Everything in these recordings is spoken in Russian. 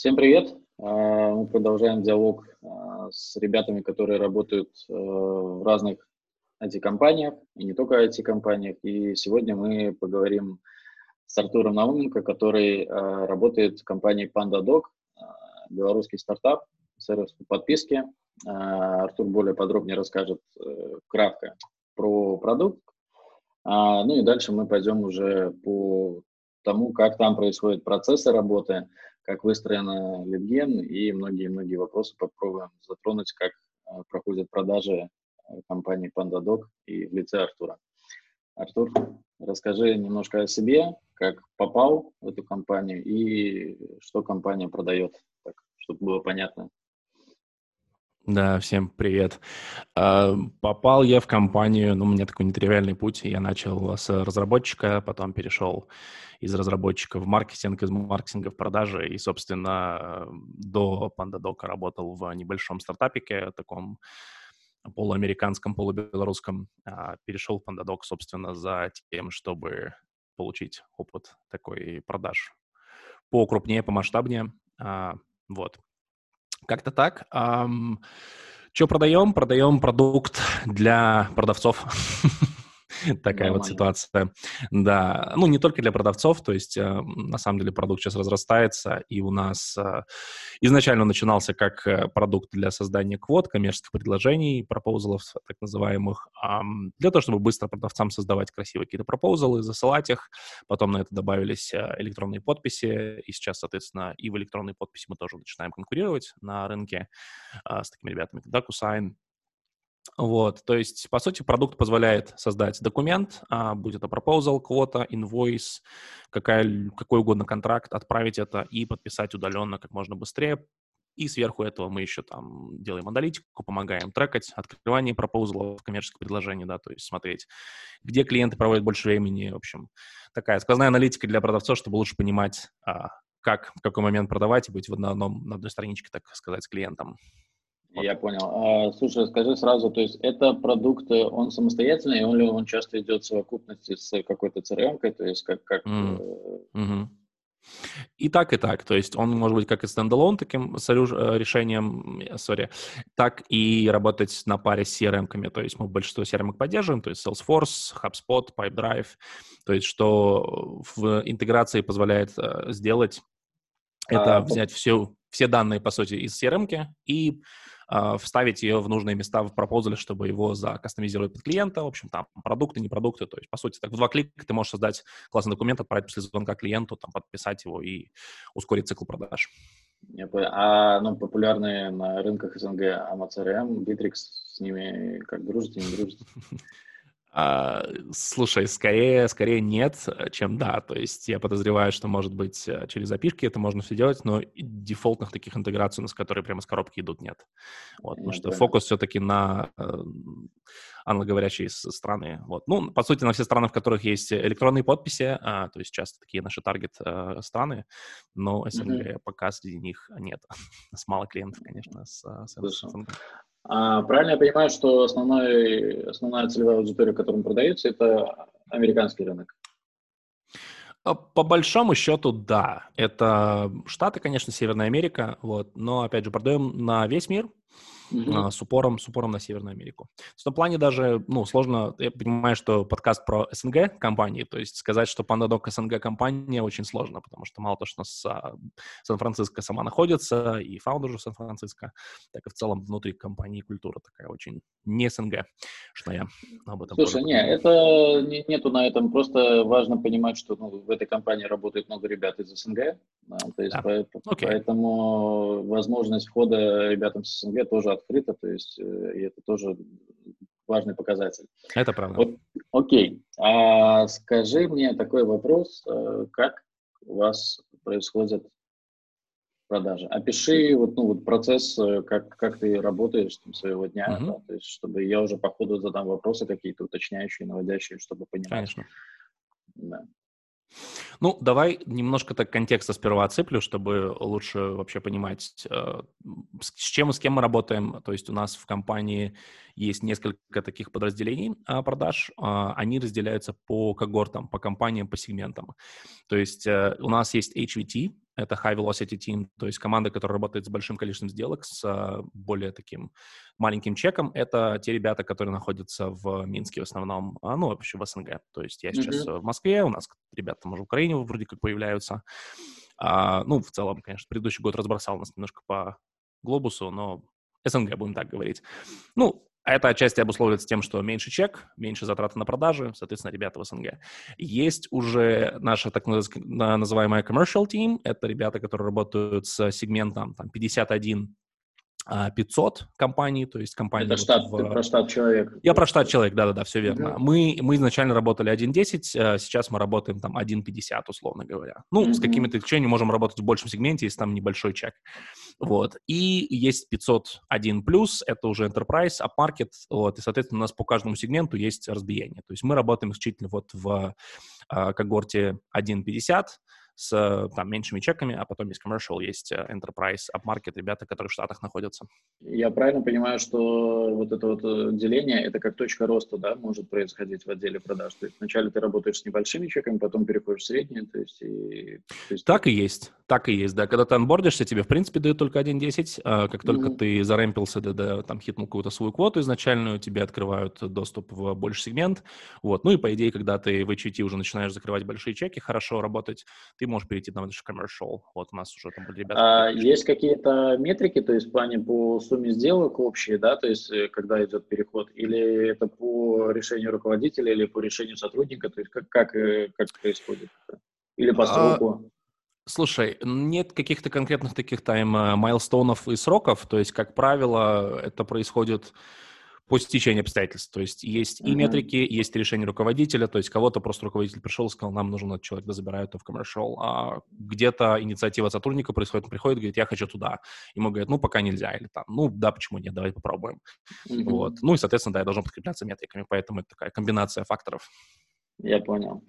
Всем привет! А, мы продолжаем диалог а, с ребятами, которые работают а, в разных IT-компаниях, и не только IT-компаниях. И сегодня мы поговорим с Артуром Науменко, который работает в компании PandaDoc, белорусский стартап, сервис по подписке. Артур более подробнее расскажет э, кратко про продукт. Ну и дальше мы пойдем уже по тому, как там происходят процессы работы, как выстроена лидген и многие-многие вопросы попробуем затронуть, как э, проходят продажи э, компании PandaDoc и в лице Артура. Артур, расскажи немножко о себе, как попал в эту компанию и что компания продает, так, чтобы было понятно. Да, всем привет. А, попал я в компанию, ну, у меня такой нетривиальный путь. Я начал с разработчика, потом перешел из разработчика в маркетинг, из маркетинга в продажи. И, собственно, до PandaDoc работал в небольшом стартапике, таком полуамериканском, полубелорусском. А, перешел в PandaDoc, собственно, за тем, чтобы получить опыт такой продаж покрупнее, помасштабнее. А, вот. Как-то так. Что продаем? Продаем продукт для продавцов. Такая вот ситуация. Да, ну не только для продавцов, то есть э, на самом деле продукт сейчас разрастается, и у нас э, изначально начинался как э, продукт для создания квот, коммерческих предложений, пропозалов так называемых, для того, чтобы быстро продавцам создавать красивые какие-то пропозалы, засылать их. Потом на это добавились электронные подписи, и сейчас, соответственно, и в электронной подписи мы тоже начинаем конкурировать на рынке с такими ребятами, как DocuSign, вот, то есть, по сути, продукт позволяет создать документ, а, будь это proposal, квота, invoice, какая, какой угодно контракт, отправить это и подписать удаленно как можно быстрее. И сверху этого мы еще там делаем аналитику, помогаем трекать открывание пропозалов, коммерческих предложений, да, то есть смотреть, где клиенты проводят больше времени, в общем, такая сквозная аналитика для продавцов, чтобы лучше понимать, а, как, в какой момент продавать и быть в одном, на одной страничке, так сказать, с клиентом. Я понял. А, слушай, скажи сразу, то есть это продукт, э, он самостоятельный, он ли он часто идет в совокупности с какой-то CRM, то есть как... как mm. mm-hmm. И так, и так. То есть он может быть как и стендалон таким э, решением, sorry, так и работать на паре с CRM-ками. То есть мы большинство CRM поддерживаем, то есть Salesforce, HubSpot, Pipedrive. То есть что в интеграции позволяет сделать, это а, взять все, все данные, по сути, из CRM-ки и а, вставить ее в нужные места в пропозале, чтобы его закастомизировать под клиента. В общем, там продукты, не продукты. То есть, по сути, так в два клика ты можешь создать классный документ, отправить после звонка клиенту, там, подписать его и ускорить цикл продаж. Я понял. А ну, популярные на рынках СНГ AmaCRM, Bittrex, с ними как дружите, не дружите? А, слушай, скорее, скорее нет, чем да. То есть я подозреваю, что, может быть, э, через API это можно все делать, но дефолтных таких интеграций, у нас которые прямо с коробки идут, нет. Вот, потому что фокус все-таки на э, англоговорящие страны. Вот. Ну, по сути, на все страны, в которых есть электронные подписи, а, то есть часто такие наши таргет э, страны, но СНГ mm-hmm. пока среди них нет. С мало клиентов, конечно, с, с СНГ. А, правильно я понимаю, что основной, основная целевая аудитория, которым продается, это американский рынок? А, по большому счету, да. Это Штаты, конечно, Северная Америка, вот, но, опять же, продаем на весь мир, mm-hmm. с, упором, с упором на Северную Америку. В том плане даже, ну, сложно, я понимаю, что подкаст про СНГ компании, то есть сказать, что PandaDoc СНГ компания очень сложно, потому что мало то, что нас а, Сан-Франциско сама находится, и фаундер же Сан-Франциско, так и в целом внутри компании культура такая очень не СНГ, что я об этом Слушай, не, это не, нету на этом, просто важно понимать, что ну, в этой компании работает много ребят из СНГ, да, то есть да. поэтому, okay. поэтому возможность входа ребятам с СНГ тоже открыто, то есть э, и это тоже важный показатель. Это правда. Вот, окей. А скажи мне такой вопрос, э, как у вас происходят продажи? Опиши вот, ну, вот процесс, э, как, как ты работаешь там, своего дня, угу. да, то есть чтобы я уже по ходу задам вопросы какие-то уточняющие, наводящие, чтобы понимать. Конечно. Да. Ну, давай немножко так контекста сперва отсыплю, чтобы лучше вообще понимать, э, с чем и с кем мы работаем. То есть у нас в компании есть несколько таких подразделений а, продаж. А, они разделяются по когортам, по компаниям, по сегментам. То есть э, у нас есть HVT, это High Velocity Team, то есть команда, которая работает с большим количеством сделок, с а, более таким маленьким чеком. Это те ребята, которые находятся в Минске в основном, а, ну, вообще в СНГ. То есть я сейчас mm-hmm. в Москве, у нас ребята уже в Украине вроде как появляются. А, ну, в целом, конечно, предыдущий год разбросал нас немножко по глобусу, но СНГ, будем так говорить. Ну, это отчасти обусловливается тем, что меньше чек, меньше затраты на продажи, соответственно, ребята в СНГ. Есть уже наша так называемая commercial team, это ребята, которые работают с сегментом там, 51 500 а, компаний, то есть компании... Это штат, в... ты про штат человек. Я про штат человек, да-да-да, все верно. Mm-hmm. Мы, мы изначально работали 1.10, а сейчас мы работаем там 1.50, условно говоря. Ну, mm-hmm. с какими-то исключениями можем работать в большем сегменте, если там небольшой чек. Вот. И есть 501 плюс, это уже enterprise, upmarket, вот, и, соответственно, у нас по каждому сегменту есть разбиение. То есть мы работаем исключительно вот в э, когорте 1.50, с там, меньшими чеками, а потом есть commercial, есть э, enterprise, upmarket, ребята, которые в Штатах находятся. Я правильно понимаю, что вот это вот э, деление, это как точка роста, да, может происходить в отделе продаж? То есть вначале ты работаешь с небольшими чеками, потом переходишь в средние, то есть... И, то есть... Так и есть, так и есть, да. Когда ты анбордишься, тебе, в принципе, дают только 1.10, а как только mm-hmm. ты зарэмпился, да, да, там хитнул какую-то свою квоту изначальную, тебе открывают доступ в больший сегмент, вот. Ну и, по идее, когда ты в HVT уже начинаешь закрывать большие чеки, хорошо работать, ты можешь перейти на commercial. Вот у нас уже там были ребята. А есть какие-то метрики, то есть в плане по сумме сделок общие, да, то есть э, когда идет переход, или это по решению руководителя, или по решению сотрудника, то есть как, как, э, как происходит? Или по а, сроку? А... Слушай, нет каких-то конкретных таких тайм э, и сроков, то есть, как правило, это происходит по стечению обстоятельств. То есть есть mm-hmm. и метрики, есть решение руководителя, то есть кого-то просто руководитель пришел и сказал, нам нужен этот человек, да забирают его в commercial, а где-то инициатива сотрудника происходит, он приходит, говорит, я хочу туда. Ему говорят, ну, пока нельзя, или там, ну, да, почему нет, давай попробуем. Mm-hmm. Вот. Ну, и, соответственно, да, я должен подкрепляться метриками, поэтому это такая комбинация факторов. Я понял.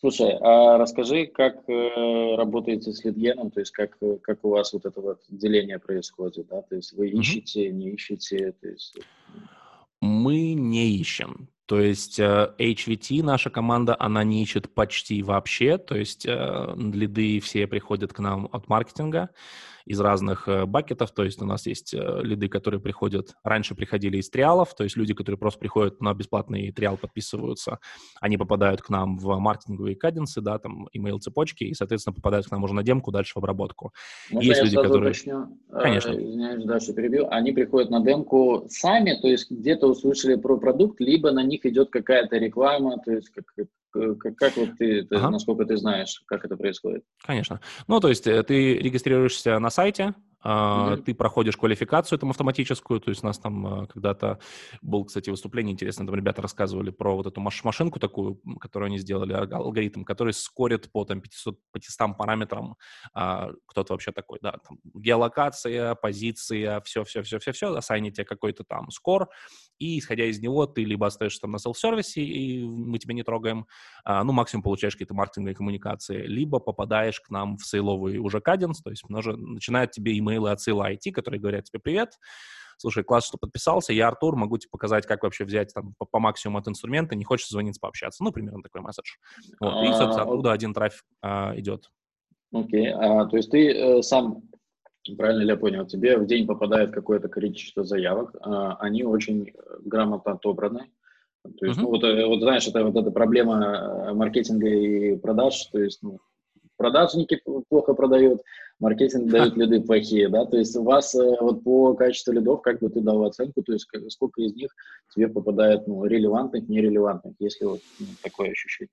Слушай, а расскажи, как э, работаете с лидгеном, то есть как, как у вас вот это вот деление происходит, да, то есть вы ищете, mm-hmm. не ищете, то есть... Мы не ищем. То есть э, HVT, наша команда, она не ищет почти вообще. То есть э, лиды все приходят к нам от маркетинга из разных э, бакетов, то есть у нас есть э, лиды, которые приходят, раньше приходили из триалов, то есть люди, которые просто приходят на бесплатный триал, подписываются, они попадают к нам в маркетинговые каденсы, да, там, email цепочки, и, соответственно, попадают к нам уже на демку, дальше в обработку. Можно есть люди, которые... Уточню? Конечно. Э, извиняюсь, дальше перебью. Они приходят на демку сами, то есть где-то услышали про продукт, либо на них идет какая-то реклама, то есть как, как, как вот ты, ага. насколько ты знаешь, как это происходит? Конечно. Ну, то есть ты регистрируешься на сайте, Mm-hmm. Ты проходишь квалификацию там автоматическую, то есть у нас там а, когда-то был, кстати, выступление интересное, там ребята рассказывали про вот эту маш- машинку такую, которую они сделали, алгоритм, который скорит по там 500, 500 параметрам, а, кто-то вообще такой, да, там, геолокация, позиция, все-все-все-все-все, ассайнить тебе какой-то там скор, и исходя из него ты либо остаешься там на селф-сервисе, и мы тебя не трогаем, а, ну, максимум получаешь какие-то маркетинговые коммуникации, либо попадаешь к нам в сейловый уже каденс, то есть уже начинает тебе им имейлы отсыла IT, которые говорят тебе «Привет, слушай, класс, что подписался, я Артур, могу тебе показать, как вообще взять там по, по максимуму от инструмента, не хочешь звонить, пообщаться». Ну, примерно такой месседж. Вот. И, собственно, а, оттуда один трафик а, идет. Окей, okay. а, то есть ты э, сам, правильно ли я понял, тебе в день попадает какое-то количество заявок, а, они очень грамотно отобраны, то есть, uh-huh. ну, вот, э, вот знаешь, это вот эта проблема э, маркетинга и продаж, то есть, ну, продажники плохо продают, маркетинг дают лиды плохие, да, то есть у вас э, вот по качеству лидов, как бы ты дал оценку, то есть сколько из них тебе попадает, ну, релевантных, нерелевантных, если вот ну, такое ощущение.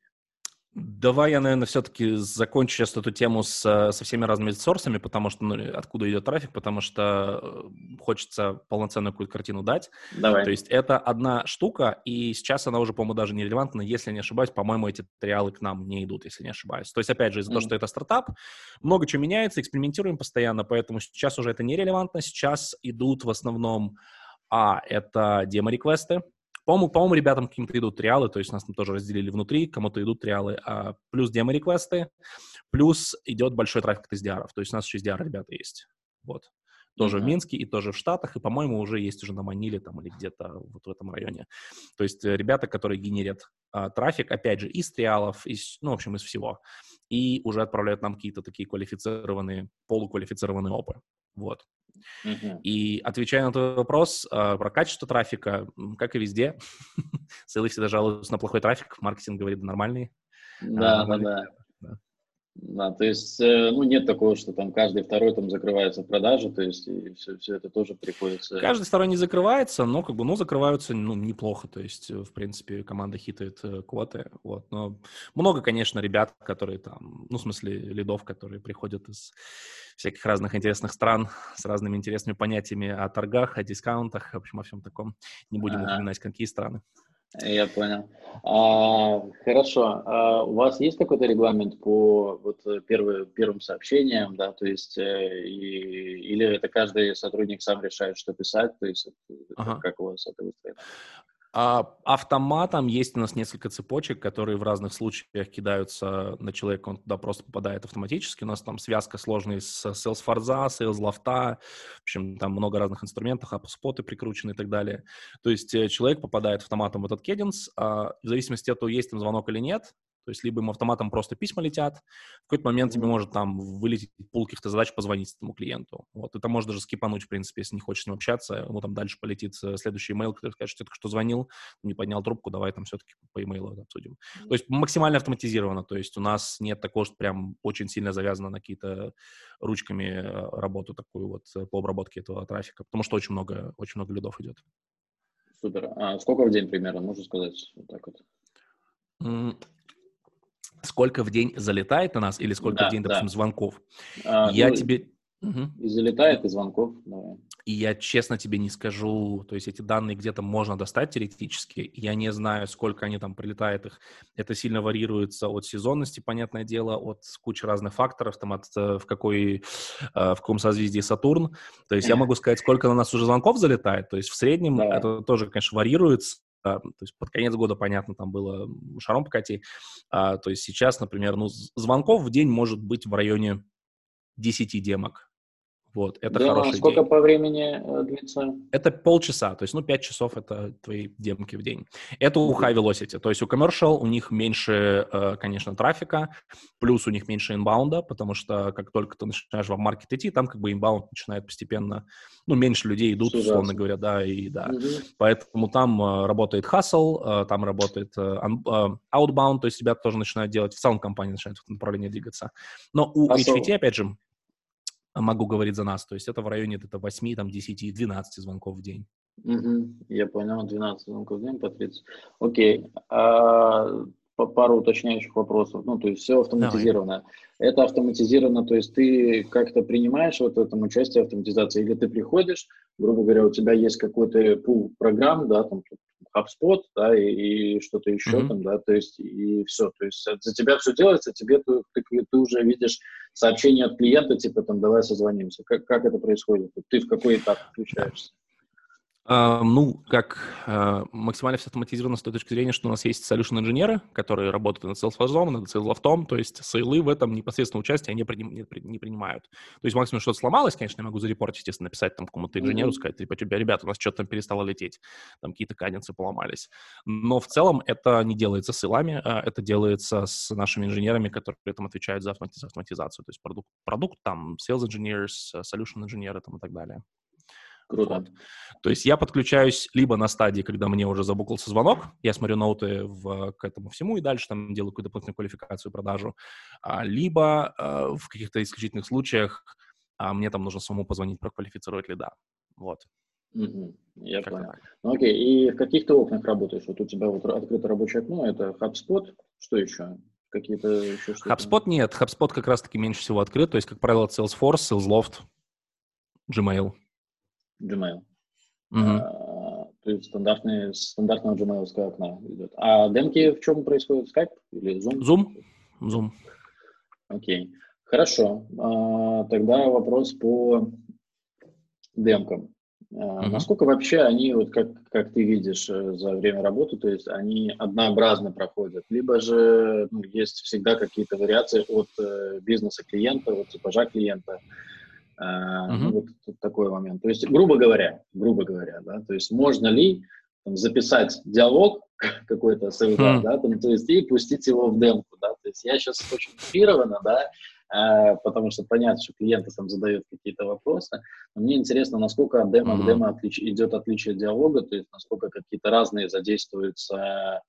Давай я, наверное, все-таки закончу сейчас эту тему с, со всеми разными сорсами, потому что, ну, откуда идет трафик, потому что э, хочется полноценную какую-то картину дать. Давай. То есть это одна штука, и сейчас она уже, по-моему, даже не релевантна. Если не ошибаюсь, по-моему, эти триалы к нам не идут, если не ошибаюсь. То есть, опять же, из-за mm. того, что это стартап, много чего меняется, экспериментируем постоянно, поэтому сейчас уже это нерелевантно. Сейчас идут в основном, а, это демо-реквесты, по-моему, по-моему, ребятам каким-то идут триалы, то есть нас там тоже разделили внутри, кому-то идут триалы, а плюс демо-реквесты, плюс идет большой трафик от SDR, то есть у нас еще SDR ребята есть. Вот. тоже mm-hmm. в Минске и тоже в Штатах, и, по-моему, уже есть уже на Маниле там или где-то вот в этом районе. То есть э, ребята, которые генерят а, трафик, опять же, из триалов, из, ну, в общем, из всего, и уже отправляют нам какие-то такие квалифицированные, полуквалифицированные опы. Вот. Uh-huh. И отвечая на твой вопрос э, про качество трафика, как и везде, ссылы всегда жалуются на плохой трафик, маркетинг говорит нормальный. Да, а, да, да. Да, то есть, э, ну, нет такого, что там каждый второй там закрывается в продаже, то есть, и все, все это тоже приходится... Каждый второй не закрывается, но, как бы, ну, закрываются, ну, неплохо, то есть, в принципе, команда хитает э, квоты, вот, но много, конечно, ребят, которые там, ну, в смысле, лидов, которые приходят из всяких разных интересных стран с разными интересными понятиями о торгах, о дискаунтах, в общем, о всем таком. Не будем ага. упоминать, какие страны. Я понял. А, хорошо. А у вас есть какой-то регламент по вот первый, первым сообщениям, да, то есть э, и, или это каждый сотрудник сам решает, что писать, то есть ага. как у вас это выстроено? А автоматом есть у нас несколько цепочек, которые в разных случаях кидаются на человека, он туда просто попадает автоматически. У нас там связка сложная с Salesforce, Salesloft, в общем, там много разных инструментов, HubSpot прикручены и так далее. То есть э, человек попадает автоматом в этот кеденс, а в зависимости от того, есть там звонок или нет, то есть либо им автоматом просто письма летят, в какой-то момент тебе может там вылететь пул каких-то задач позвонить этому клиенту. Вот, это может даже скипануть, в принципе, если не хочешь с ним общаться, ему там дальше полетит э, следующий email, который скажет, что только что звонил, не поднял трубку, давай там все-таки по имейлу это обсудим. То есть максимально автоматизировано, то есть у нас нет такого, что прям очень сильно завязано на какие-то ручками э, работу такую вот э, по обработке этого трафика, потому что очень много, очень много лидов идет. Супер. А сколько в день примерно, можно сказать, вот так вот? Сколько в день залетает на нас или сколько да, в день, допустим, да. звонков. А, я ну, тебе... И залетает, и звонков, давай. И я честно тебе не скажу, то есть эти данные где-то можно достать теоретически, я не знаю, сколько они там прилетают их. Это сильно варьируется от сезонности, понятное дело, от кучи разных факторов, там от э, в какой, э, в каком созвездии Сатурн. То есть я могу сказать, сколько на нас уже звонков залетает, то есть в среднем да. это тоже, конечно, варьируется, то есть под конец года, понятно, там было шаром покати. А, то есть сейчас, например, ну, звонков в день может быть в районе 10 демок. Вот, это Демо хороший сколько день. по времени э, длится? Это полчаса, то есть, ну, 5 часов это твои демки в день. Это у High Velocity, то есть у Commercial у них меньше, э, конечно, трафика, плюс у них меньше инбаунда, потому что как только ты начинаешь в маркет идти, там как бы инбаунд начинает постепенно, ну, меньше людей идут, Сужаться. условно говоря, да, и да. Угу. Поэтому там э, работает hustle, там работает outbound, то есть ребята тоже начинают делать, в целом компания начинает в этом направлении двигаться. Но у hustle. HVT, опять же, могу говорить за нас. То есть это в районе это 8, там, 10, 12 звонков в день. Угу, я понял, 12 звонков в день по 30. Окей. А, пару уточняющих вопросов. Ну, то есть все автоматизировано. Давай. Это автоматизировано, то есть ты как-то принимаешь вот в этом участие автоматизации, или ты приходишь, грубо говоря, у тебя есть какой-то пул программ, да, там HubSpot, да, и, и что-то еще mm-hmm. там, да, то есть и все, то есть за тебя все делается, тебе ты, ты, ты уже видишь сообщение от клиента, типа там, давай созвонимся. Как, как это происходит? Ты в какой этап включаешься? Uh, ну, как uh, максимально все автоматизировано с той точки зрения, что у нас есть solution инженеры, которые работают над Salesforce, над Salesloft, то есть сейлы в этом непосредственно участие не, приним, не, не принимают. То есть максимум что-то сломалось, конечно, я могу зарепортить, естественно, написать там какому-то инженеру, сказать, типа, ребята, у нас что-то там перестало лететь, там какие-то каденцы поломались. Но в целом это не делается силами, uh, это делается с нашими инженерами, которые при этом отвечают за, автомати- за автоматизацию, то есть продукт, продукт там, sales engineers, solution инженеры там и так далее. Круто. Вот. То есть я подключаюсь либо на стадии, когда мне уже забукался звонок, я смотрю ноуты в, к этому всему и дальше там делаю какую-то дополнительную квалификацию, продажу, а, либо а, в каких-то исключительных случаях а, мне там нужно самому позвонить, проквалифицировать лида. Вот. Угу, я как понял. Ну окей, и в каких-то окнах работаешь? Вот у тебя вот открыто рабочее окно, это HubSpot, что еще? Какие-то еще что-то? HubSpot нет, HubSpot как раз-таки меньше всего открыт, то есть, как правило, Salesforce, Salesloft, Gmail. Gmail. Угу. А, то есть стандартные, стандартного Gmail окна идет. А демки в чем происходит? Skype или Zoom? Zoom. Zoom. Окей. Хорошо. А, тогда вопрос по демкам. Uh-huh. Насколько вообще они, вот как, как ты видишь э, за время работы, то есть они однообразно проходят, либо же ну, есть всегда какие-то вариации от э, бизнеса клиента, от типажа клиента, Uh, Ну, вот тут такой момент. То есть, грубо говоря, грубо говоря, да, то есть можно ли там, записать диалог какой-то с mm-hmm. да, там, то есть и пустить его в демку, да, то есть я сейчас очень утрированно, да, э, потому что понятно, что клиенты там задают какие-то вопросы, но мне интересно, насколько от демо mm-hmm. к демо отлич, идет отличие диалога, то есть насколько какие-то разные задействуются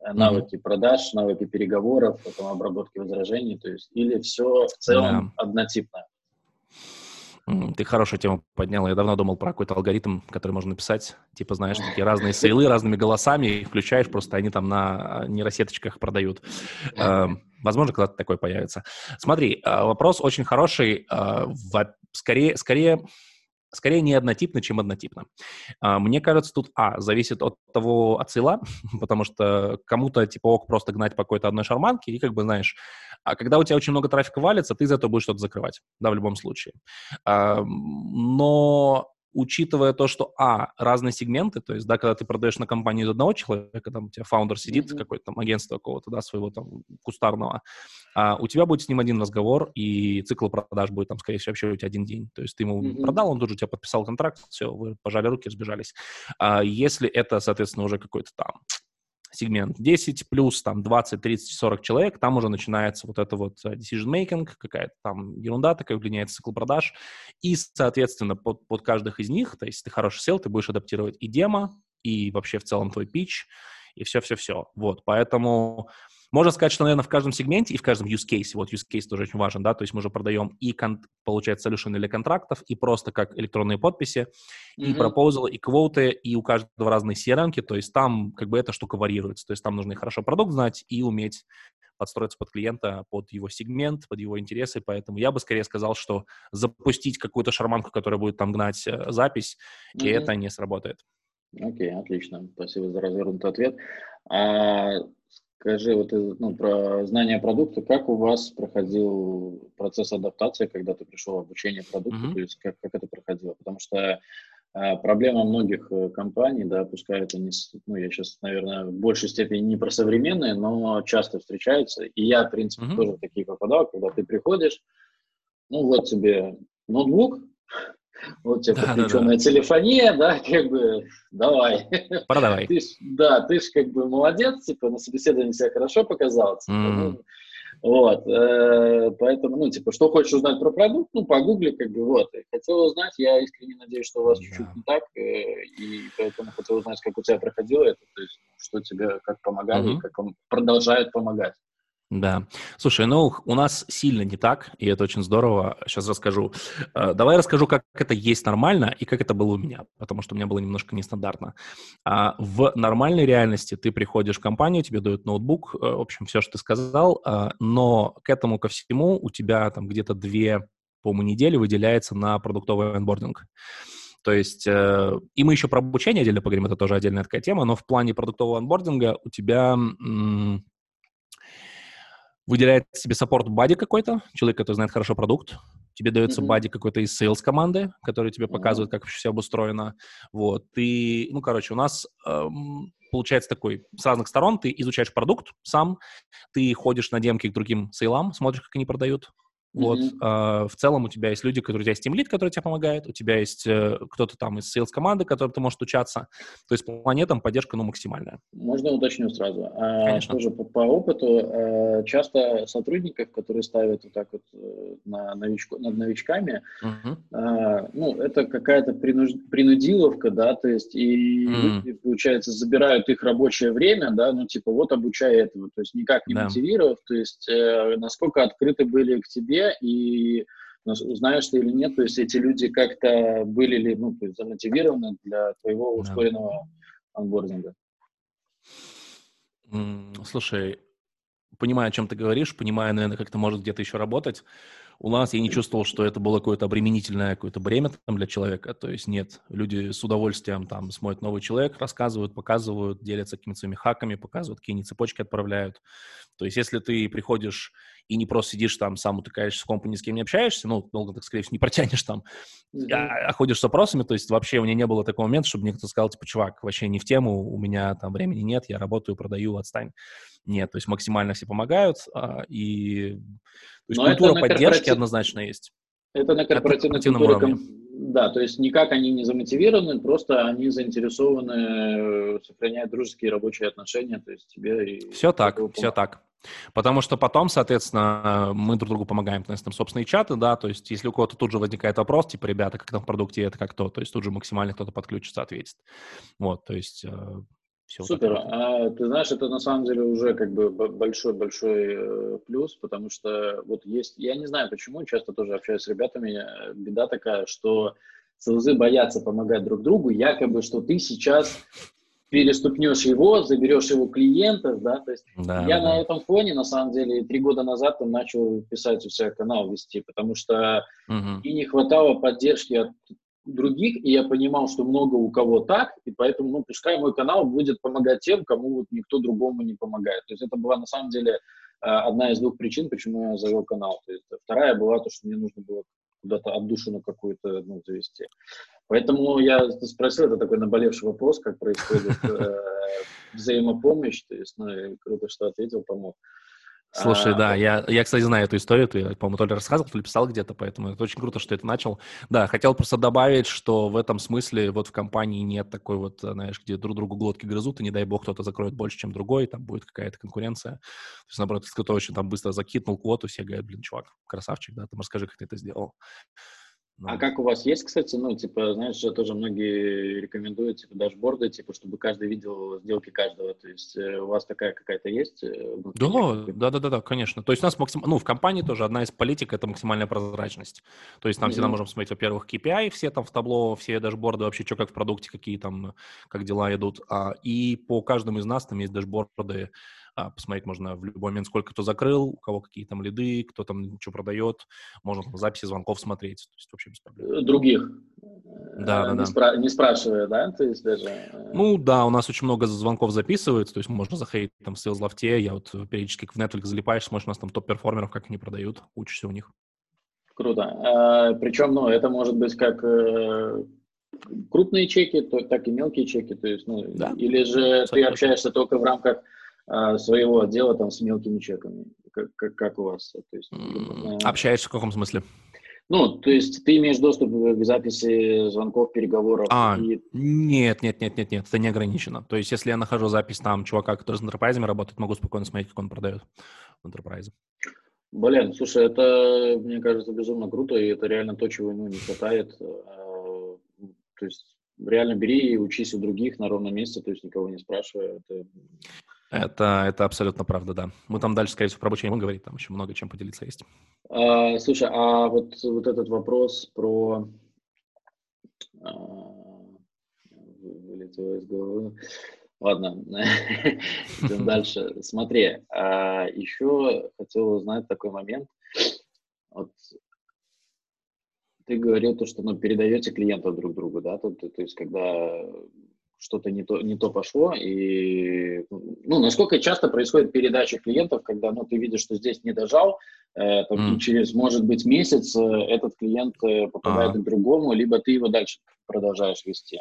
э, навыки mm-hmm. продаж, навыки переговоров, потом обработки возражений, то есть или все в целом yeah. однотипно. Ты хорошую тему поднял. Я давно думал про какой-то алгоритм, который можно написать. Типа, знаешь, такие разные сейлы разными голосами, включаешь, просто они там на нейросеточках продают. Эм, возможно, когда-то такой появится. Смотри, э, вопрос очень хороший. Э, скорее, скорее скорее не однотипно, чем однотипно. А, мне кажется, тут, а, зависит от того, от сила, потому что кому-то, типа, ок просто гнать по какой-то одной шарманке, и, как бы, знаешь, а когда у тебя очень много трафика валится, ты из этого будешь что-то закрывать, да, в любом случае. Но учитывая то, что, а, разные сегменты, то есть, да, когда ты продаешь на компанию из одного человека, там у тебя фаундер сидит, mm-hmm. какое-то там агентство какого-то, да, своего там кустарного, а у тебя будет с ним один разговор, и цикл продаж будет там, скорее всего, вообще у тебя один день. То есть ты ему mm-hmm. продал, он тут же у тебя подписал контракт, все, вы пожали руки, разбежались. А если это, соответственно, уже какой-то там сегмент 10 плюс, там 20, 30, 40 человек, там уже начинается вот это вот э, decision making, какая-то там ерунда такая, удлиняется цикл продаж, и, соответственно, под, под каждых из них, то есть ты хороший сел, ты будешь адаптировать и демо, и вообще в целом твой pitch, и все-все-все. Вот, поэтому можно сказать, что, наверное, в каждом сегменте и в каждом use case, вот use case тоже очень важен, да, то есть мы уже продаем и, получается, solution для контрактов, и просто как электронные подписи, mm-hmm. и proposal, и квоты, и у каждого разные crm то есть там как бы эта штука варьируется, то есть там нужно и хорошо продукт знать, и уметь подстроиться под клиента, под его сегмент, под его интересы, поэтому я бы скорее сказал, что запустить какую-то шарманку, которая будет там гнать э, запись, mm-hmm. и это не сработает. Окей, okay, отлично. Спасибо за развернутый ответ. А, Скажи, вот ну, про знание продукта, как у вас проходил процесс адаптации, когда ты пришел в обучение продукту, mm-hmm. то есть как, как это проходило? Потому что э, проблема многих э, компаний, да, пускай это не, ну, я сейчас, наверное, в большей степени не про современные, но часто встречаются, и я, в принципе, mm-hmm. тоже в такие попадал, когда ты приходишь, ну, вот тебе ноутбук, вот тебе да, подключенная да, да. телефония, да, как бы, давай. Продавай. ты ж, да, ты ж как бы молодец, типа, на собеседовании себя хорошо показал, типа, mm. ну, вот, э, поэтому, ну, типа, что хочешь узнать про продукт, ну, погугли, как бы, вот. И хотел узнать, я искренне надеюсь, что у вас да. чуть-чуть не так, э, и поэтому хотел узнать, как у тебя проходило это, то есть, что тебе, как помогали, mm-hmm. как продолжают помогать. Да. Слушай, ну, у нас сильно не так, и это очень здорово. Сейчас расскажу. Э, давай расскажу, как это есть нормально и как это было у меня, потому что у меня было немножко нестандартно. А, в нормальной реальности ты приходишь в компанию, тебе дают ноутбук, э, в общем, все, что ты сказал, э, но к этому ко всему у тебя там где-то две, по-моему, недели выделяется на продуктовый онбординг. То есть, и мы еще про обучение отдельно поговорим, это тоже отдельная такая тема, но в плане продуктового онбординга у тебя выделяет себе саппорт бади какой-то, человек, который знает хорошо продукт, тебе дается mm-hmm. бади какой-то из sales команды, который тебе mm-hmm. показывает, как все обустроено. Вот, ты, ну, короче, у нас эм, получается такой, с разных сторон ты изучаешь продукт сам, ты ходишь на демки к другим сейлам, смотришь, как они продают, вот, mm-hmm. э, в целом у тебя есть люди, которые у тебя есть тимлит, который тебе помогает, у тебя есть э, кто-то там из sales команды, который ты можешь учаться. То есть по планетам поддержка, ну, максимальная. Можно уточню сразу. А, Конечно. Тоже по, по опыту, э, часто сотрудников, которые ставят вот так вот э, на новичку, над новичками, mm-hmm. э, ну, это какая-то принуж... принудиловка, да, то есть и mm-hmm. люди, получается, забирают их рабочее время, да, ну, типа, вот обучай этого, то есть никак не да. мотивировав, то есть э, насколько открыты были к тебе и знаешь ты или нет, то есть эти люди как-то были ли, ну, то есть замотивированы для твоего ускоренного да. анбординга? Слушай, понимаю, о чем ты говоришь, понимаю, наверное, как это может где-то еще работать. У нас я не чувствовал, что это было какое-то обременительное какое-то бремя там для человека. То есть нет, люди с удовольствием там смотрят новый человек, рассказывают, показывают, делятся какими-то своими хаками, показывают, какие цепочки отправляют. То есть если ты приходишь и не просто сидишь там, сам утыкаешься в компу, ни с кем не общаешься, ну, долго, так, скорее всего, не протянешь там, mm-hmm. а, а ходишь с вопросами, то есть вообще у меня не было такого момента, чтобы мне кто-то сказал, типа, чувак, вообще не в тему, у меня там времени нет, я работаю, продаю, отстань. Нет, то есть максимально все помогают, а, и то есть Но культура поддержки корпоратив... однозначно есть. Это на корпоративной культуре, уровне. Да, то есть никак они не замотивированы, просто они заинтересованы э, сохранять дружеские рабочие отношения, то есть тебе и... Все так, все так. Потому что потом, соответственно, мы друг другу помогаем, то есть там собственные чаты, да, то есть если у кого-то тут же возникает вопрос, типа, ребята, как там в продукте это, как то, то есть тут же максимально кто-то подключится, ответит. Вот, то есть э, все Супер. Вот а, ты знаешь, это на самом деле уже как бы большой-большой э, плюс, потому что вот есть, я не знаю почему, часто тоже общаюсь с ребятами, э, беда такая, что СЛЗ боятся помогать друг другу, якобы, что ты сейчас переступнешь его, заберешь его клиентов, да, то есть да, я да. на этом фоне, на самом деле, три года назад там начал писать у себя канал вести, потому что угу. и не хватало поддержки от других, и я понимал, что много у кого так, и поэтому, ну, пускай мой канал будет помогать тем, кому вот никто другому не помогает. То есть это была на самом деле а, одна из двух причин, почему я завел канал. То есть вторая была то, что мне нужно было куда-то отдушину какую-то ну, завести. Поэтому я спросил, это такой наболевший вопрос, как происходит э, взаимопомощь, то есть, ну, круто, что ответил, помог. Слушай, а, да, я, я, кстати, знаю эту историю, ты, по-моему, то ли рассказывал, то ли писал где-то, поэтому это очень круто, что это начал. Да, хотел просто добавить, что в этом смысле вот в компании нет такой вот, знаешь, где друг другу глотки грызут, и не дай бог кто-то закроет больше, чем другой, там будет какая-то конкуренция. То есть, наоборот, кто-то очень там быстро закинул квоту, все говорят, блин, чувак, красавчик, да, там расскажи, как ты это сделал. А как у вас есть, кстати, ну, типа, знаешь, тоже многие рекомендуют, типа, дашборды, типа, чтобы каждый видел сделки каждого, то есть э, у вас такая какая-то есть? Э, да, да, да, да, да, конечно. То есть у нас максим... ну, в компании тоже одна из политик – это максимальная прозрачность. То есть там mm-hmm. всегда можем смотреть, во-первых, KPI, все там в табло, все дашборды, вообще, что как в продукте, какие там, как дела идут. А, и по каждому из нас там есть дашборды, а, посмотреть можно в любой момент, сколько кто закрыл, у кого какие там лиды, кто там что продает, можно там записи звонков смотреть, то есть вообще без проблем. Э, других? Да, да, не да. Спра- не спрашивая, да, то есть даже... Э, ну да, у нас очень много звонков записывается, то есть можно заходить там в Sales Loft, я вот периодически в Netflix залипаешь, смотришь, у нас там топ-перформеров, как они продают, учишься у них. Круто. А, причем, ну, это может быть как э, крупные чеки, то, так и мелкие чеки, то есть, ну, да. или же Абсолютно. ты общаешься только в рамках своего отдела там с мелкими чеками, как, как, как у вас? То есть, mm, Общаешься в каком смысле? Ну, то есть ты имеешь доступ к записи звонков, переговоров? А, и... нет, нет, нет, нет, нет, это не ограничено. То есть если я нахожу запись там чувака, который с enterprise работает, могу спокойно смотреть, как он продает в enterprise. Блин, слушай, это, мне кажется, безумно круто, и это реально то, чего ему не хватает. А, то есть реально бери и учись у других на ровном месте, то есть никого не спрашивая. Это... Это, это абсолютно правда, да. Мы там дальше, скорее всего, про обучение будем говорить, там еще много чем поделиться есть. А, слушай, а вот, вот этот вопрос про... А, вылетело из головы. Ладно, идем дальше. Смотри, а еще хотел узнать такой момент. Вот ты говорил то, что ну, передаете клиентов друг другу, да, то, то, то есть когда что-то не то, не то пошло, и ну, насколько часто происходит передача клиентов, когда ну, ты видишь, что здесь не дожал, э, там, mm. и через, может быть, месяц э, этот клиент э, попадает uh-huh. к другому, либо ты его дальше продолжаешь вести.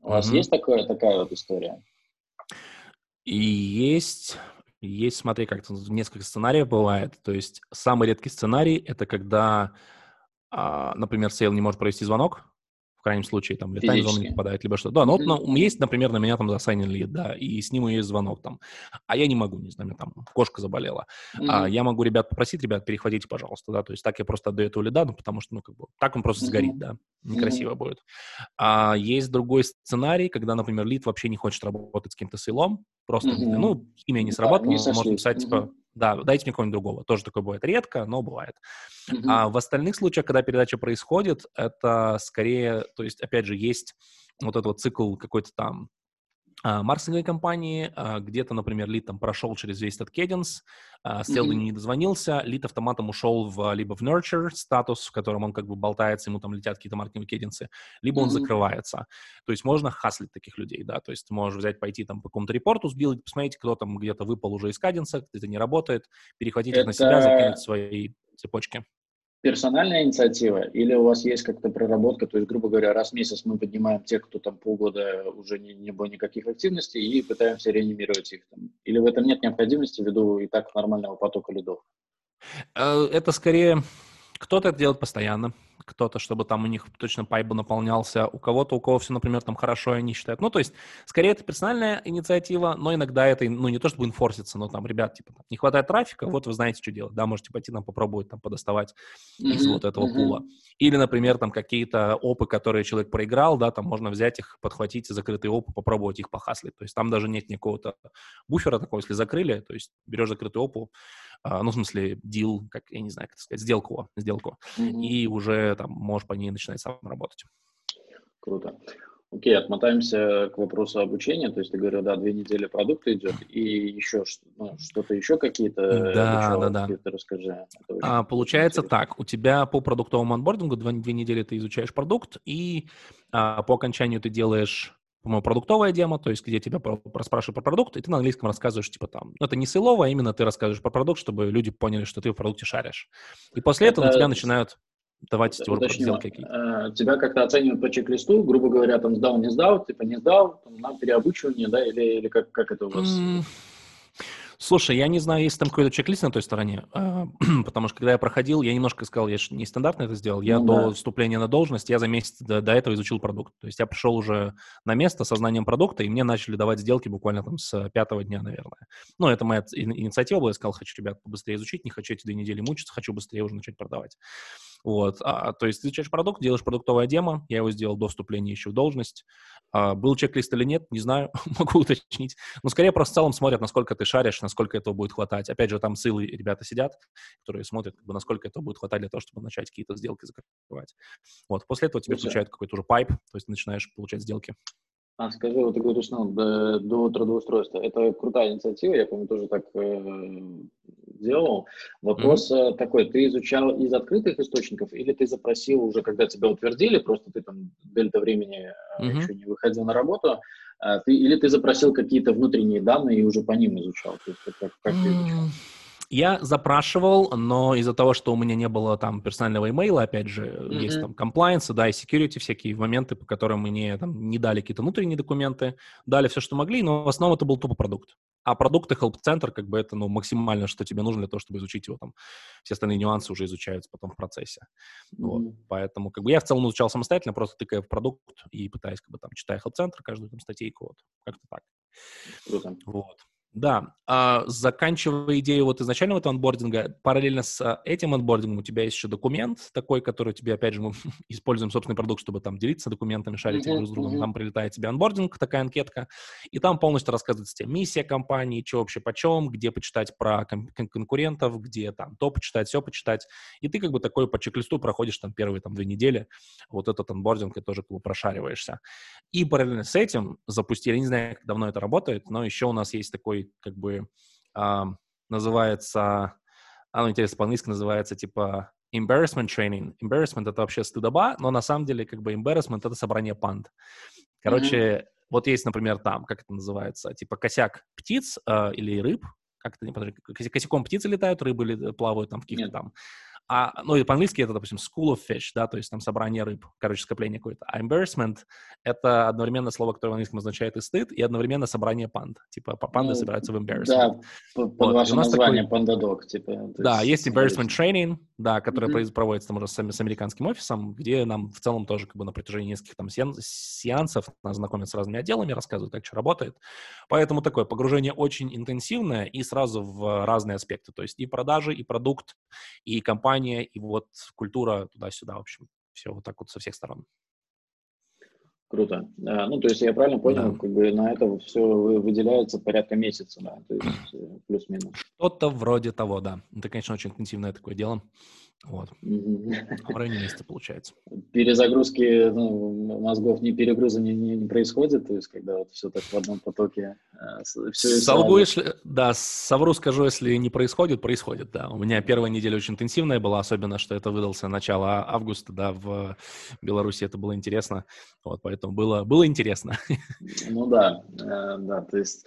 У вас mm-hmm. есть такое, такая вот история? И есть, есть, смотри, как то несколько сценариев бывает. То есть самый редкий сценарий – это когда, а, например, sale не может провести звонок, в крайнем случае, там, либо time зона не попадает, либо что. Да, но mm-hmm. вот ну, есть, например, на меня там за sign ен лид, да, и с ним есть звонок там, а я не могу, не знаю, там кошка заболела. Mm-hmm. А, я могу ребят попросить, ребят, перехватите, пожалуйста, да, то есть так я просто отдаю этого лида, ну, потому что, ну, как бы, так он просто mm-hmm. сгорит, да, некрасиво mm-hmm. будет. А есть другой сценарий, когда, например, лид вообще не хочет работать с каким-то сейлом, просто, mm-hmm. ну, имя не сработало, да, не можно писать, mm-hmm. типа, да, дайте мне кого-нибудь другого. Тоже такое бывает редко, но бывает. Mm-hmm. А в остальных случаях, когда передача происходит, это скорее, то есть, опять же, есть вот этот вот цикл какой-то там маркетинговой компании, а, где-то, например, лид там прошел через весь этот кеденс, а, с mm-hmm. не дозвонился, лид автоматом ушел в, либо в nurture статус, в котором он как бы болтается, ему там летят какие-то маркетинговые кеденсы, либо он закрывается. То есть можно хаслить таких людей, да, то есть можешь взять, пойти там по какому-то репорту, сбилить, посмотреть, кто там где-то выпал уже из каденса, где-то не работает, перехватить это... на себя, закинуть свои цепочки персональная инициатива или у вас есть как-то проработка, то есть, грубо говоря, раз в месяц мы поднимаем тех, кто там полгода уже не, не было никаких активностей и пытаемся реанимировать их там? Или в этом нет необходимости ввиду и так нормального потока лидов? Э, это скорее Кто-то это делает постоянно, кто-то, чтобы там у них точно пайп наполнялся, у кого-то, у кого все, например, там хорошо, они считают. Ну, то есть, скорее, это персональная инициатива, но иногда это, ну, не то чтобы инфорсится, но там, ребят, типа, там, не хватает трафика, вот вы знаете, что делать, да, можете пойти там попробовать там подоставать mm-hmm. из вот этого mm-hmm. пула. Или, например, там какие-то опы, которые человек проиграл, да, там можно взять их, подхватить закрытые опы, попробовать их похаслить. То есть там даже нет никакого-то буфера такого, если закрыли, то есть берешь закрытую опу, ну, в смысле, deal, как, я не знаю, как сказать, сделку, сделку, mm-hmm. и уже там можешь по ней начинать сам работать. Круто. Окей, отмотаемся к вопросу обучения. То есть ты говорил, да, две недели продукта идет, и еще ну, что-то еще какие-то да, да, да. Расскажи. А, получается интересно. так, у тебя по продуктовому анбордингу две, две недели ты изучаешь продукт, и а, по окончанию ты делаешь по-моему, продуктовая демо, то есть где тебя расспрашивают про продукт, и ты на английском рассказываешь, типа там, ну, это не силово, а именно ты рассказываешь про продукт, чтобы люди поняли, что ты в продукте шаришь. И после это... этого на тебя начинают давать эти сделки какие э, Тебя как-то оценивают по чек-листу, грубо говоря, там сдал, не сдал, типа не сдал, там, на переобучивание, да, или, или как, как это у вас? Слушай, я не знаю, есть там какой-то чек-лист на той стороне, а, потому что когда я проходил, я немножко сказал, я же нестандартно это сделал, я ну, до да. вступления на должность, я за месяц до, до этого изучил продукт. То есть я пришел уже на место со знанием продукта, и мне начали давать сделки буквально там с пятого дня, наверное. Ну, это моя инициатива была, я сказал, хочу, ребят, побыстрее изучить, не хочу эти две недели мучиться, хочу быстрее уже начать продавать. Вот, а, то есть ты изучаешь продукт, делаешь продуктовое демо, я его сделал до вступления еще в должность. А, был чек-лист или нет, не знаю, могу уточнить. Но скорее просто в целом смотрят, насколько ты шаришь, насколько этого будет хватать. Опять же, там силы ребята сидят, которые смотрят, как бы, насколько этого будет хватать для того, чтобы начать какие-то сделки закрывать. Вот, после этого тебе включают какой-то уже пайп, то есть начинаешь получать сделки. А скажи, вот ты говоришь, ну, до, до трудоустройства. Это крутая инициатива, я, помню, тоже так э, делал. Вопрос mm-hmm. такой, ты изучал из открытых источников или ты запросил уже, когда тебя утвердили, просто ты там дельта времени mm-hmm. еще не выходил на работу, а ты, или ты запросил какие-то внутренние данные и уже по ним изучал? То есть как, как ты изучал? Я запрашивал, но из-за того, что у меня не было там персонального имейла, опять же, mm-hmm. есть там compliance, да, и security, всякие моменты, по которым мне там не дали какие-то внутренние документы, дали все, что могли, но в основном это был тупо продукт. А продукты Help Center, как бы это, ну, максимально, что тебе нужно для того, чтобы изучить его там. Все остальные нюансы уже изучаются потом в процессе. Mm-hmm. Вот. Поэтому, как бы, я в целом изучал самостоятельно, просто тыкая в продукт и пытаясь, как бы, там, читая Help Center, каждую там статейку, вот, как-то так. Круто. Вот. Да, а, заканчивая идею вот изначального этого анбординга, параллельно с а, этим анбордингом у тебя есть еще документ такой, который тебе, опять же, мы используем собственный продукт, чтобы там делиться документами, шарить mm-hmm. друг с другом. Там прилетает тебе анбординг, такая анкетка, и там полностью рассказывается тебе миссия компании, что вообще почем, где почитать про кон- конкурентов, где там то почитать, все почитать. И ты как бы такой по чек-листу проходишь там первые там две недели, вот этот анбординг, и тоже как бы прошариваешься. И параллельно с этим запустили, не знаю, как давно это работает, но еще у нас есть такой как бы а, называется, оно интересно по-английски называется типа embarrassment training. Embarrassment — это вообще стыдоба, но на самом деле как бы embarrassment — это собрание панд. Короче, mm-hmm. вот есть, например, там, как это называется, типа косяк птиц э, или рыб, как это не косяком птицы летают, рыбы плавают там в каких-то там а, ну, и по-английски это, допустим, school of fish, да, то есть там собрание рыб, короче, скопление какое-то. А embarrassment — это одновременно слово, которое в английском означает и стыд, и одновременно собрание панд. Типа панды ну, собираются в embarrassment. Да, под вот. ваше название такой... пандадок, типа. Да, есть embarrassment training, да, который mm-hmm. проводится там уже с, с американским офисом, где нам в целом тоже как бы на протяжении нескольких там сеансов нас знакомят с разными отделами, рассказывают, как что работает. Поэтому такое погружение очень интенсивное и сразу в разные аспекты. То есть и продажи, и продукт, и компания, образование и вот культура туда-сюда, в общем, все вот так вот со всех сторон. Круто. А, ну, то есть я правильно понял, да. как бы на это все выделяется порядка месяца, да, то есть э, плюс-минус. Что-то вроде того, да. Это, конечно, очень интенсивное такое дело. Вот. В районе месяца получается. Перезагрузки ну, мозгов, не перегруза не, не, не происходит, то есть когда вот все так в одном потоке. Э, все Солгу, если, да, совру скажу, если не происходит, происходит, да. У меня первая неделя очень интенсивная была, особенно, что это выдался начало августа, да, в Беларуси это было интересно, вот, поэтому было, было интересно. Ну да, э, да, то есть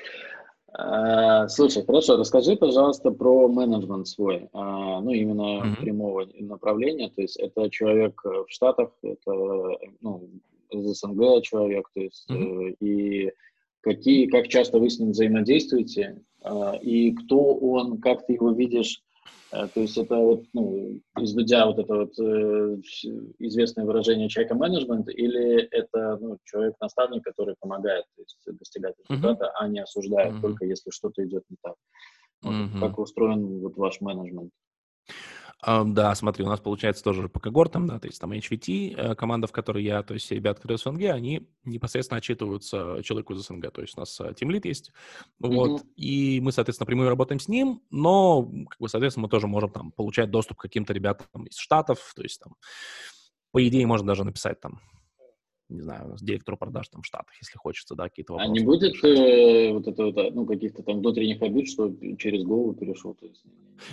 слушай, хорошо, расскажи, пожалуйста, про менеджмент свой, а, ну, именно mm-hmm. прямого направления, то есть это человек э, в Штатах, это, ну, из СНГ человек, то есть, mm-hmm. и какие, как часто вы с ним взаимодействуете, а, и кто он, как ты его видишь Э, то есть это вот, ну, из Дудя вот это вот э, известное выражение человека-менеджмент, или это ну, человек-наставник, который помогает то есть, достигать результата, mm-hmm. а не осуждает, mm-hmm. только если что-то идет не так. Вот, mm-hmm. Как устроен вот ваш менеджмент? Да, смотри, у нас получается тоже по когортам, да, то есть там HVT, э, команда, в которой я, то есть все ребята, которые СНГ, они непосредственно отчитываются человеку из СНГ, то есть у нас Team Lead есть, вот, mm-hmm. и мы, соответственно, прямую работаем с ним, но, как бы, соответственно, мы тоже можем там получать доступ к каким-то ребятам из Штатов, то есть там, по идее, можно даже написать там не знаю, директору продаж там в Штатах, если хочется, да, какие-то вопросы. А не будет э, вот это вот, ну, каких-то там внутренних обид, что через голову перешел? То есть,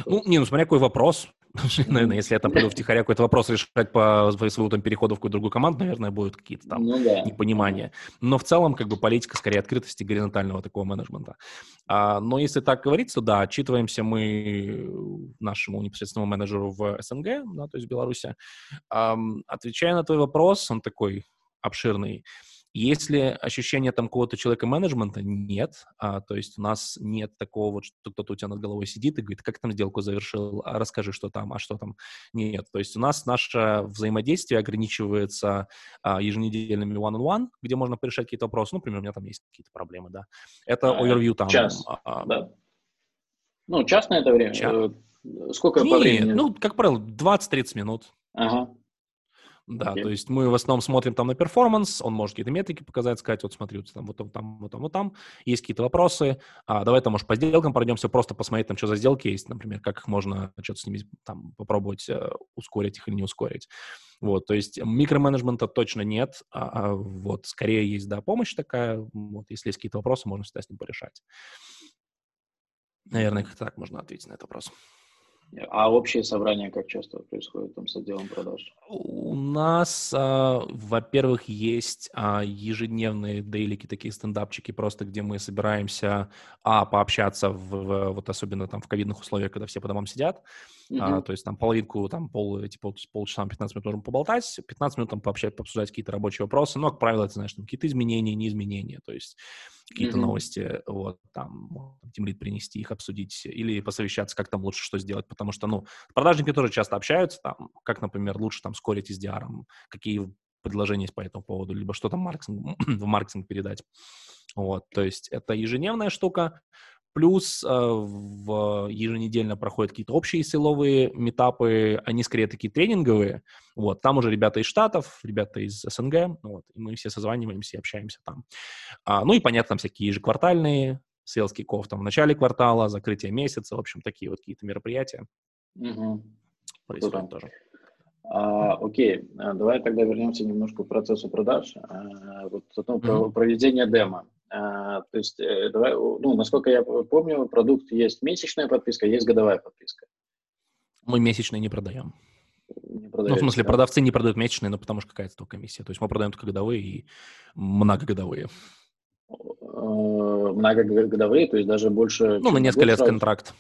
ну, не, ну, смотря какой вопрос. наверное, если я там пойду втихаря какой-то вопрос решать по своему там переходу в какую-то другую команду, наверное, будут какие-то там ну, да. непонимания. Но в целом, как бы, политика скорее открытости горизонтального такого менеджмента. А, но если так говорить, то да, отчитываемся мы нашему непосредственному менеджеру в СНГ, да, то есть в Беларуси. А, отвечая на твой вопрос, он такой обширный. Если ощущение там какого-то человека менеджмента, нет. А, то есть у нас нет такого, вот, что кто-то у тебя над головой сидит и говорит, как там сделку завершил, а расскажи, что там, а что там. Нет. То есть у нас наше взаимодействие ограничивается а, еженедельными one-on-one, где можно порешать какие-то вопросы. Ну, например, у меня там есть какие-то проблемы, да. Это а, overview там. Час, а, а, да. Ну, час на это время? Час. Э, сколько Нет, по времени? ну, как правило, 20-30 минут. Ага. Да, okay. то есть мы в основном смотрим там на перформанс, он может какие-то метрики показать, сказать, вот смотри, вот там, вот там, вот там, вот там, есть какие-то вопросы, а, давай там, может, по сделкам пройдемся, просто посмотреть там, что за сделки есть, например, как их можно что-то с ними там попробовать э, ускорить их или не ускорить. Вот, то есть микроменеджмента точно нет, а, а, вот, скорее есть, да, помощь такая, вот, если есть какие-то вопросы, можно всегда с ним порешать. Наверное, как так можно ответить на этот вопрос. А общее собрание как часто происходит там с отделом продаж? У нас, а, во-первых, есть а, ежедневные дейлики, такие стендапчики, просто где мы собираемся, а, пообщаться, в, в, вот особенно там в ковидных условиях, когда все по домам сидят, Uh-huh. А, то есть там половинку, там пол, эти пол, полчаса, 15 минут можем поболтать, 15 минут там пообщать, пообсуждать какие-то рабочие вопросы, но, как правило, это, знаешь, там какие-то изменения, не изменения, то есть какие-то mm-hmm. новости, вот, там, тимлит принести, их обсудить, или посовещаться, как там лучше что сделать, потому что, ну, продажники тоже часто общаются, там, как, например, лучше там скорить SDR, какие предложения есть по этому поводу, либо что там маркетинг, в маркетинг передать. Вот, то есть это ежедневная штука. Плюс э, в, еженедельно проходят какие-то общие силовые метапы, они скорее такие тренинговые. Вот, там уже ребята из Штатов, ребята из СНГ, вот, и мы все созваниваемся и общаемся там. А, ну и, понятно, там всякие ежеквартальные sales киков там в начале квартала, закрытие месяца, в общем, такие вот какие-то мероприятия угу. происходят тоже. А, окей, а, давай тогда вернемся немножко к процессу продаж. А, вот ну, mm-hmm. проведение демо. А, то есть, э, давай, ну, насколько я помню, продукт есть месячная подписка, есть годовая подписка. Мы месячные не продаем. Не ну, в смысле, да? продавцы не продают месячные, но потому что какая-то только комиссия. То есть мы продаем только годовые и многогодовые. Э, многогодовые, то есть даже больше... Ну, на несколько лет контракт.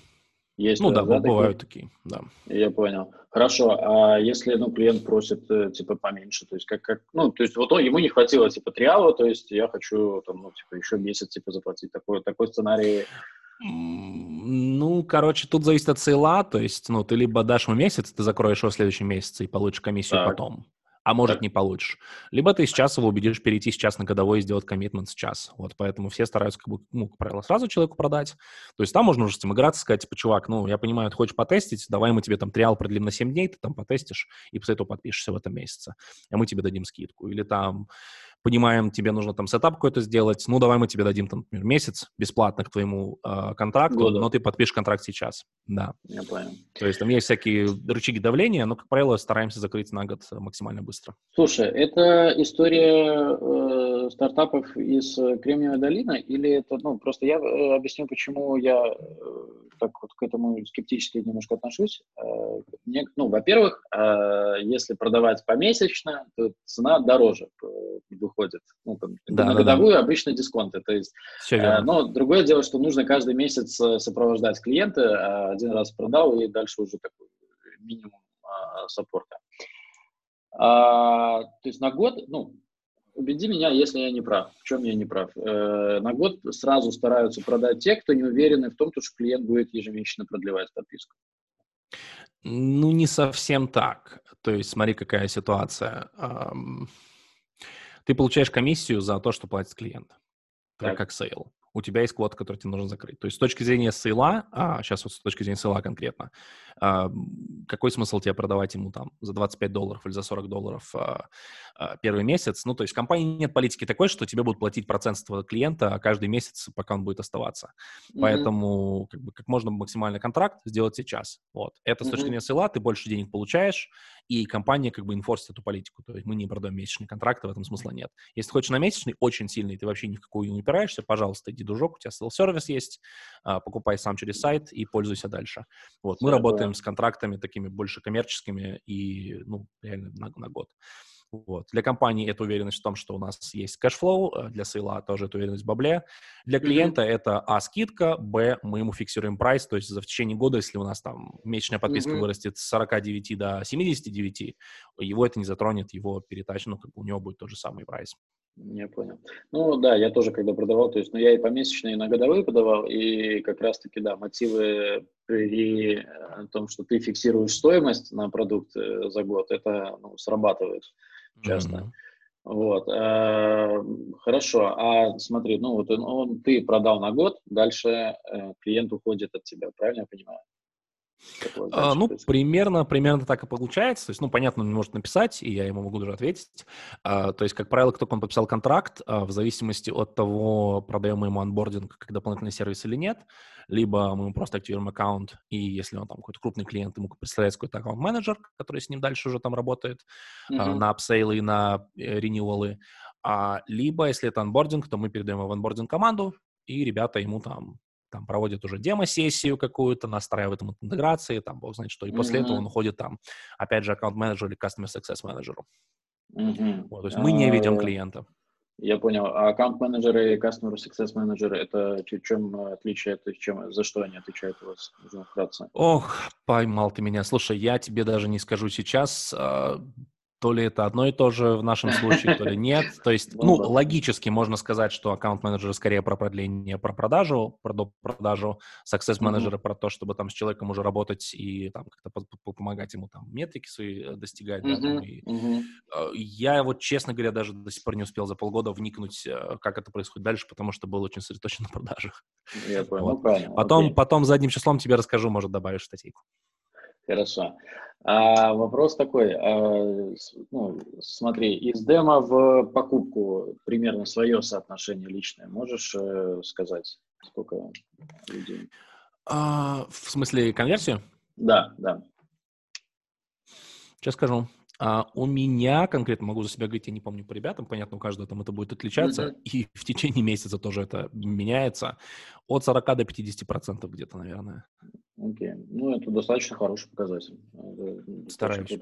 Есть, ну да, да бывают такие? такие, да. Я понял. Хорошо, а если, ну, клиент просит, э, типа, поменьше, то есть как, как ну, то есть вот он, ему не хватило, типа, триала, то есть я хочу, там, ну, типа, еще месяц, типа, заплатить. Такой, такой сценарий ну, короче, тут зависит от sale а, то есть, ну, ты либо дашь ему месяц, ты закроешь его в следующем месяце и получишь комиссию так. потом а может так. не получишь. Либо ты сейчас его убедишь перейти сейчас на годовой и сделать commitment сейчас. Вот, поэтому все стараются, как бы, ну, как правило, сразу человеку продать. То есть там можно уже с ним играться, сказать, типа, чувак, ну, я понимаю, ты хочешь потестить, давай мы тебе там trial продлим на 7 дней, ты там потестишь, и после этого подпишешься в этом месяце, а мы тебе дадим скидку. Или там понимаем, тебе нужно там setup какой-то сделать, ну, давай мы тебе дадим там, например, месяц бесплатно к твоему э, контракту, Года. но ты подпишешь контракт сейчас. Да. Я понял. То есть там есть всякие рычаги давления, но, как правило, стараемся закрыть на год максимально быстро. Слушай, это история э, стартапов из Кремниевой долины или это, ну, просто я э, объясню, почему я э, так вот к этому скептически немножко отношусь. Э, мне, ну, во-первых, э, если продавать помесячно, то цена дороже выходит. Ну, там, да, на да, годовую да. обычно дисконты. То есть, э, но другое дело, что нужно каждый месяц э, сопровождать клиента. Э, один раз продал, и дальше уже такой минимум э, support а. А, то есть на год, ну, убеди меня, если я не прав. В чем я не прав? Э, на год сразу стараются продать те, кто не уверены в том, что клиент будет ежемесячно продлевать подписку. Ну, не совсем так. То есть смотри, какая ситуация. Ты получаешь комиссию за то, что платит клиент. Так. как sale у тебя есть квот, который тебе нужно закрыть. То есть с точки зрения sale а, а сейчас вот с точки зрения sale а конкретно, какой смысл тебе продавать ему там за 25 долларов или за 40 долларов а, а, первый месяц? Ну, то есть в компании нет политики такой, что тебе будут платить процент с твоего клиента каждый месяц, пока он будет оставаться. Mm-hmm. Поэтому как, бы, как можно максимальный контракт сделать сейчас. Вот. Это с точки mm-hmm. зрения сейла, ты больше денег получаешь, и компания как бы инфорсит эту политику. То есть мы не продаем месячные контракты, в этом смысла нет. Если ты хочешь на месячный, очень сильный, ты вообще ни в какую не упираешься, пожалуйста, иди дружок, у тебя селл-сервис есть, а, покупай сам через сайт и пользуйся дальше. Вот, мы работаем с контрактами такими больше коммерческими и, ну, реально на, на год. Вот. Для компании это уверенность в том, что у нас есть cash flow, э, для sale а тоже это уверенность в бабле. Для клиента mm-hmm. это А скидка, Б мы ему фиксируем прайс, то есть за в течение года, если у нас там месячная подписка mm-hmm. вырастет с 49 до 79, его это не затронет, его перетащит, ну, как бы у него будет тот же самый прайс. Я понял. Ну да, я тоже когда продавал, то есть, ну я и помесячные, и на годовые подавал, и как раз-таки, да, мотивы при э, том, что ты фиксируешь стоимость на продукт э, за год, это ну, срабатывает часто. Mm-hmm. Вот, э, хорошо, а смотри, ну вот он, он, ты продал на год, дальше э, клиент уходит от тебя, правильно я понимаю? А, ну, примерно, примерно так и получается. То есть, ну, понятно, он не может написать, и я ему могу даже ответить. А, то есть, как правило, кто он подписал контракт, а, в зависимости от того, продаем мы ему onboarding как дополнительный сервис или нет, либо мы ему просто активируем аккаунт, и если он там какой-то крупный клиент, ему представляется какой-то аккаунт-менеджер, который с ним дальше уже там работает mm-hmm. а, на upsell ы и на э, renewal ы. А, либо, если это onboarding, то мы передаем его в onboarding команду, и ребята ему там там проводит уже демо-сессию какую-то, настраивает ему интеграции, там, бог знает что, и после mm-hmm. этого он уходит там, опять же, аккаунт-менеджеру или customer success менеджеру. Mm-hmm. Вот, то есть мы не ведем клиента. Я понял. А аккаунт-менеджеры и customer success менеджеры это чем отличие, это чем, за что они отвечают у вас? Нужно вкратце. Ох, поймал ты меня. Слушай, я тебе даже не скажу сейчас. То ли это одно и то же в нашем случае, то ли нет. То есть, ну, ну логически можно сказать, что аккаунт-менеджеры скорее про продление, про продажу, про продажу, success-менеджеры про то, чтобы там с человеком уже работать и там как-то помогать ему там метрики свои э, достигать. Да, там, и, э, Я вот, честно говоря, даже до сих пор не успел за полгода вникнуть, э, как это происходит дальше, потому что был очень сосредоточен на продажах. Я понял, вот. правильно. Потом, потом задним числом тебе расскажу, может, добавишь статейку. Хорошо. А вопрос такой, а, ну, смотри, из демо в покупку примерно свое соотношение личное можешь э, сказать, сколько людей? А, в смысле конверсию? Да, да. Сейчас скажу. А у меня конкретно, могу за себя говорить, я не помню по ребятам, понятно, у каждого там это будет отличаться, mm-hmm. и в течение месяца тоже это меняется. От 40 до 50 процентов где-то, наверное. Окей. Okay. Ну, это достаточно хороший показатель. Стараюсь.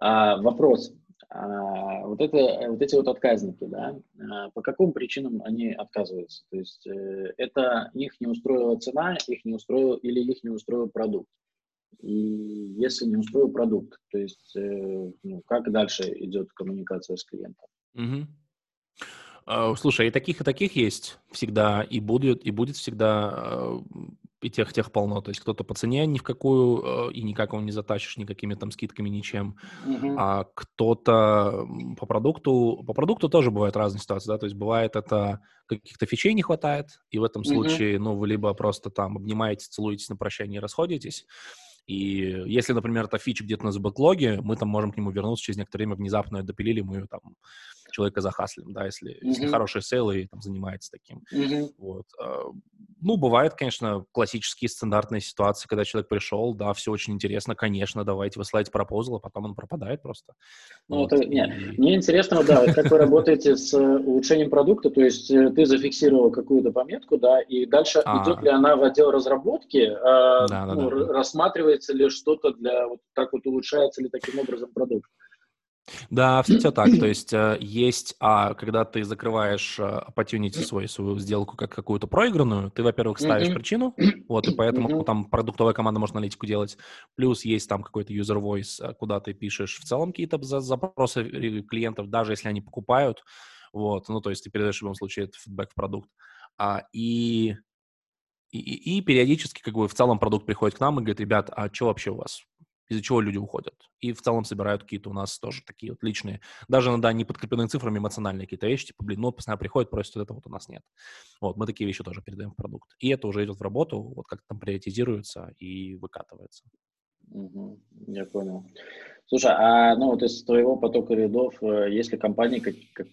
А, вопрос. А, вот, это, вот эти вот отказники, да, а, по каким причинам они отказываются? То есть э, это их не устроила цена, их не устроил или их не устроил продукт? И если не устроил продукт, то есть э, ну, как дальше идет коммуникация с клиентом? Угу. Слушай, и таких, и таких есть всегда, и будет, и будет всегда, а, и тех, тех полно. То есть кто-то по цене ни в какую, и никак его не затащишь никакими там скидками, ничем. Uh-huh. А кто-то по продукту, по продукту тоже бывают разные ситуации, да, то есть бывает это каких-то фичей не хватает, и в этом uh-huh. случае, ну, вы либо просто там обнимаетесь, целуетесь на прощание и расходитесь, и если, например, это фича где-то на backlog е, мы там можем к нему вернуться через некоторое время, внезапно допилили, мы ее там человека захаслим, да, если, mm-hmm. если хороший sale и там занимается таким. Mm-hmm. Вот. А, ну, бывает, конечно, классические стандартные ситуации, когда человек пришел, да, все очень интересно, конечно, давайте высылать proposal, а потом он пропадает просто. Ну, вот. это, не, мне интересно, да, как вы работаете с э, улучшением продукта, то есть э, ты зафиксировал какую-то пометку, да, и дальше а. идет ли она в отдел разработки, а, ну, рассматривается ли что-то для, вот так вот улучшается ли таким образом продукт? Да, все так. То есть э, есть, а когда ты закрываешь э, opportunity свою, свою сделку как какую-то проигранную, ты, во-первых, ставишь причину, вот, и поэтому там продуктовая команда может аналитику делать. Плюс есть там какой-то user voice, э, куда ты пишешь в целом какие-то запросы клиентов, даже если они покупают, вот, ну, то есть ты передаешь в любом случае этот фидбэк в продукт. А, и и, и, и периодически как бы в целом продукт приходит к нам и говорит, ребят, а что вообще у вас? Из-за чего люди уходят. И в целом собирают какие-то у нас тоже такие вот личные, даже иногда не подкрепленные цифрами, эмоциональные какие-то вещи, типа, блин, ну, постоянно приходят, просят, вот это вот у нас нет. Вот, мы такие вещи тоже передаем в продукт. И это уже идет в работу, вот как там приоритизируется и выкатывается. Угу, я понял. Слушай, а ну вот из твоего потока рядов, э, есть ли компании,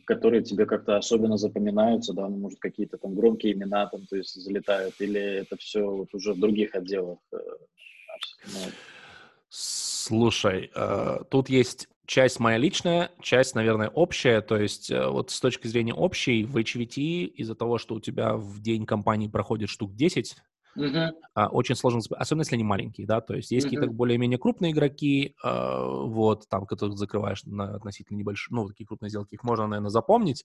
которые тебе как-то особенно запоминаются, да, ну, может, какие-то там громкие имена там, то есть залетают, или это все вот уже в других отделах? Ну, Слушай, э, тут есть часть моя личная, часть, наверное, общая. То есть э, вот с точки зрения общей, в HVT из-за того, что у тебя в день компании проходит штук 10, Uh-huh. А, очень сложно, особенно если они маленькие, да, то есть есть uh-huh. какие-то более-менее крупные игроки, а, вот, там, которых закрываешь на относительно небольшие, ну, такие крупные сделки, их можно, наверное, запомнить,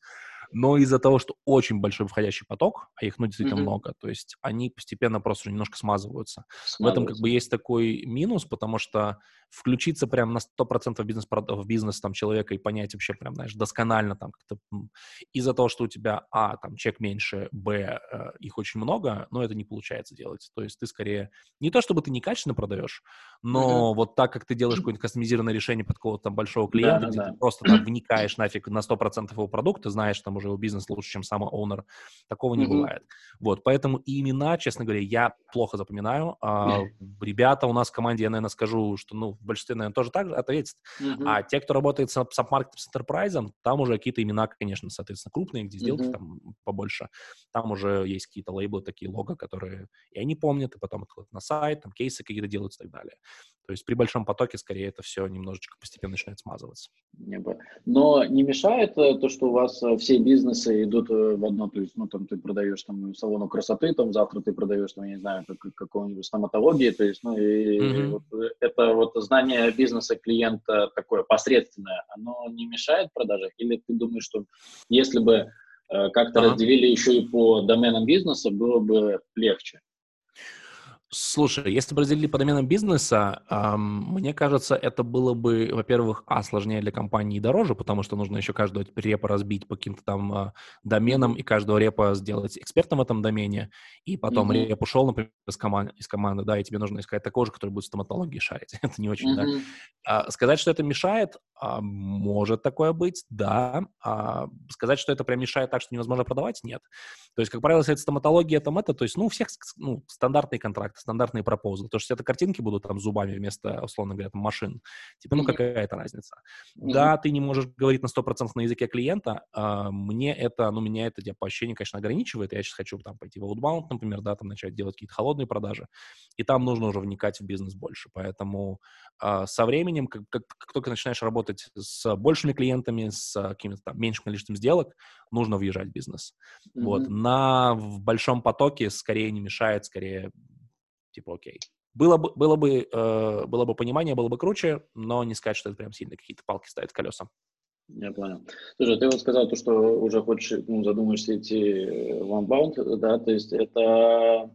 но из-за того, что очень большой входящий поток, а их, ну, действительно uh-huh. много, то есть они постепенно просто немножко смазываются. смазываются. В этом, как бы, есть такой минус, потому что включиться прям на 100% в бизнес, в бизнес там человека и понять вообще прям, знаешь, досконально там как-то из-за того, что у тебя, а, там, чек меньше, б, э, их очень много, но это не получается делать. То есть ты скорее, не то чтобы ты некачественно продаешь, но mm-hmm. вот так, как ты делаешь какое-нибудь кастомизированное решение под какого-то там большого клиента, да, где да. ты просто там вникаешь нафиг на 100% его продукта, знаешь там уже его бизнес лучше, чем сам оунер, такого не mm-hmm. бывает. Вот, поэтому и имена, честно говоря, я плохо запоминаю. А, ребята у нас в команде, я, наверное, скажу, что, ну, в большинстве, наверное, тоже так же ответит. Mm-hmm. А те, кто работает с сабмаркетом, с enterprise, там уже какие-то имена, конечно, соответственно, крупные, где сделки mm-hmm. там побольше. Там уже есть какие-то лейблы, такие лого, которые и они помнят, и потом отходят на сайт, там кейсы какие-то делаются и так далее. То есть при большом потоке, скорее, это все немножечко постепенно начинает смазываться. Но не мешает э, то, что у вас э, все бизнесы идут э, в одно, то есть, ну, там, ты продаешь там салону красоты, там, завтра ты продаешь, там, я не знаю, как, какого-нибудь стоматологии, то есть, ну, и mm-hmm. вот, это вот знание бизнеса клиента такое посредственное, оно не мешает продаже? Или ты думаешь, что если бы как-то ага. разделили еще и по доменам бизнеса, было бы легче? Слушай, если бы разделили по доменам бизнеса, эм, мне кажется, это было бы, во-первых, а, сложнее для компании и дороже, потому что нужно еще каждого репа разбить по каким-то там э, доменам и каждого репа сделать экспертом в этом домене, и потом mm-hmm. реп ушел, например, из, команд, из команды, да, и тебе нужно искать такого же, который будет стоматологии шарить. это не очень, mm-hmm. да. А, сказать, что это мешает, а, может такое быть, да. А, сказать, что это прям мешает так, что невозможно продавать, нет. То есть, как правило, если это стоматология, там это, то есть, ну, у всех ну, стандартные контракты, стандартные пропозы. То, что это картинки будут там зубами вместо, условно говоря, там, машин. Типа, ну, какая это разница? Mm-hmm. Да, ты не можешь говорить на 100% на языке клиента. А, мне это, ну, меня это по ощущению, конечно, ограничивает. Я сейчас хочу там пойти в outbound, например, да, там начать делать какие-то холодные продажи. И там нужно уже вникать в бизнес больше. Поэтому а, со временем, как, как, как только начинаешь работать с большими клиентами, с каким-то там меньшим количеством сделок, нужно въезжать в бизнес. Mm-hmm. Вот. На в большом потоке скорее не мешает, скорее типа, окей. Было бы, было бы, э, было бы понимание, было бы круче, но не сказать, что это прям сильно какие-то палки ставит колеса. Я понял. Слушай, ты вот сказал то, что уже хочешь, ну, задумаешься идти в OneBound, да, то есть это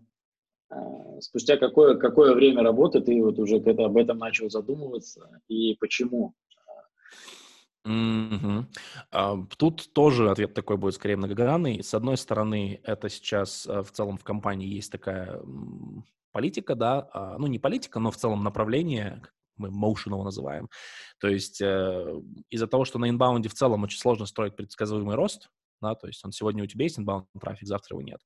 э, спустя какое, какое время работы ты вот уже это, об этом начал задумываться и почему? Uh, тут тоже ответ такой будет скорее многогранный. С одной стороны, это сейчас uh, в целом в компании есть такая политика, да, а, ну не политика, но в целом направление, мы motion его называем. То есть э, из-за того, что на инбаунде в целом очень сложно строить предсказуемый рост, да, то есть он сегодня у тебя есть inbound трафик, завтра его нет.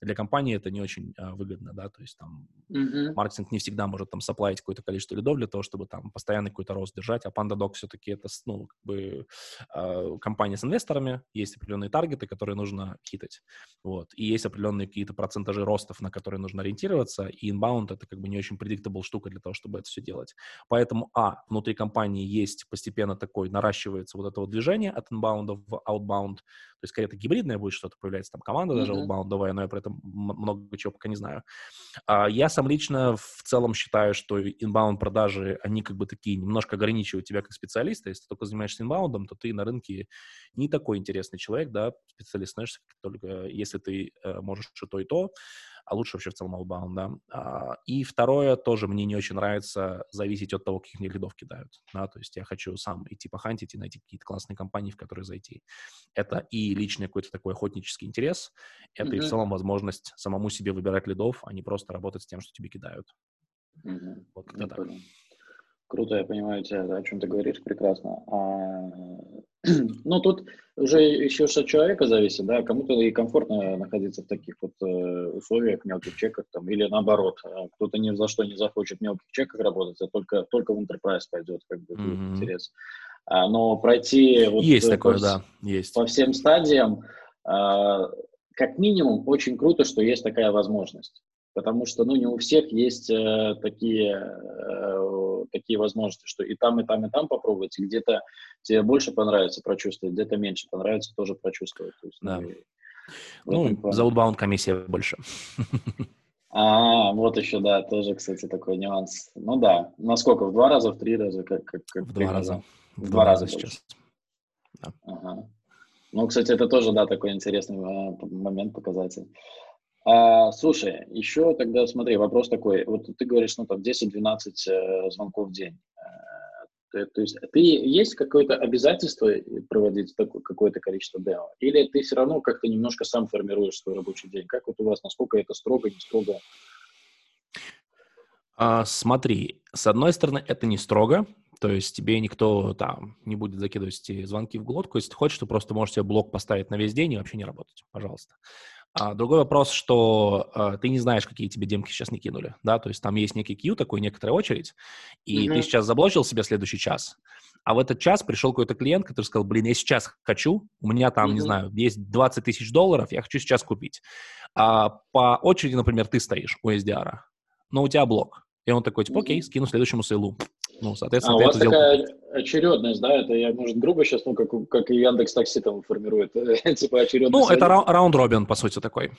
Для компании это не очень а, выгодно, да, то есть там mm-hmm. маркетинг не всегда может там соплавить какое-то количество лидов для того, чтобы там постоянный какой-то рост держать, а PandaDoc все-таки это, ну, как бы а, компания с инвесторами, есть определенные таргеты, которые нужно хитать, вот, и есть определенные какие-то процентажи ростов, на которые нужно ориентироваться, и inbound это как бы не очень predictable штука для того, чтобы это все делать. Поэтому, а, внутри компании есть постепенно такой, наращивается вот это вот движение от inbound в outbound, то есть, скорее, это гибридное будет что-то, появляется там команда mm-hmm. даже outboundовая, но я про это много чего пока не знаю. А, я сам лично в целом считаю, что inbound продажи, они как бы такие немножко ограничивают тебя как специалиста. Если ты только занимаешься inbound, то ты на рынке не такой интересный человек, да, специалист, знаешь, только если ты э, можешь и то, и то. А лучше вообще в целом outbound, да. А, и второе, тоже мне не очень нравится зависеть от того, каких мне лидов кидают, да, то есть я хочу сам идти похантить и найти какие-то классные компании, в которые зайти. Это и личный какой-то такой охотнический интерес, это mm-hmm. и в целом возможность самому себе выбирать лидов, а не просто работать с тем, что тебе кидают. Mm-hmm. Вот как-то так. Понял. Круто, я понимаю тебя, о чем ты говоришь, прекрасно. А, ну, тут уже еще от человека зависит, да, кому-то и комфортно находиться в таких вот э, условиях, мелких чеках, там, или наоборот, а кто-то ни за что не захочет в мелких чеках работать, а только, только в enterprise пойдет, как бы, mm-hmm. интерес. А, но пройти вот есть такое, по, да, есть. по всем стадиям, а, как минимум, очень круто, что есть такая возможность потому что, ну, не у всех есть э, такие, э, такие возможности, что и там, и там, и там попробовать, и где-то тебе больше понравится прочувствовать, где-то меньше понравится тоже прочувствовать. То есть, да. Ну, ну за outbound комиссия больше. А, вот еще, да, тоже, кстати, такой нюанс. Ну да, насколько, в два раза, в три раза? Как, как, как в два раза. В два раза сейчас. Да. Ага. Ну, кстати, это тоже, да, такой интересный э, момент, показатель. А, слушай, еще тогда смотри, вопрос такой. Вот ты говоришь, ну там 10-12 э, звонков в день. Э, то есть ты есть какое-то обязательство проводить такое, какое-то количество демо? Или ты все равно как-то немножко сам формируешь свой рабочий день? Как вот у вас, насколько это строго, не строго? А, смотри, с одной стороны, это не строго, то есть тебе никто там не будет закидывать звонки в глотку. Если ты хочешь, ты просто можешь себе блок поставить на весь день и вообще не работать, пожалуйста. А другой вопрос, что э, ты не знаешь, какие тебе демки сейчас не кинули, да, то есть там есть некий queue, такой некоторая очередь, и mm-hmm. ты сейчас заблочил себе следующий час, а в этот час пришел какой-то клиент, который сказал, блин, я сейчас хочу, у меня там, mm-hmm. не знаю, есть 20 тысяч долларов, я хочу сейчас купить. А по очереди, например, ты стоишь у SDR, но у тебя блок. И он такой, типа, окей, скину следующему сейлу. Ну, соответственно, а у вас такая сделал... очередность, да? Это я, может, грубо сейчас, ну, как, как и Яндекс Такси там формирует, типа очередность. Ну, это раунд-робин, по сути, такой.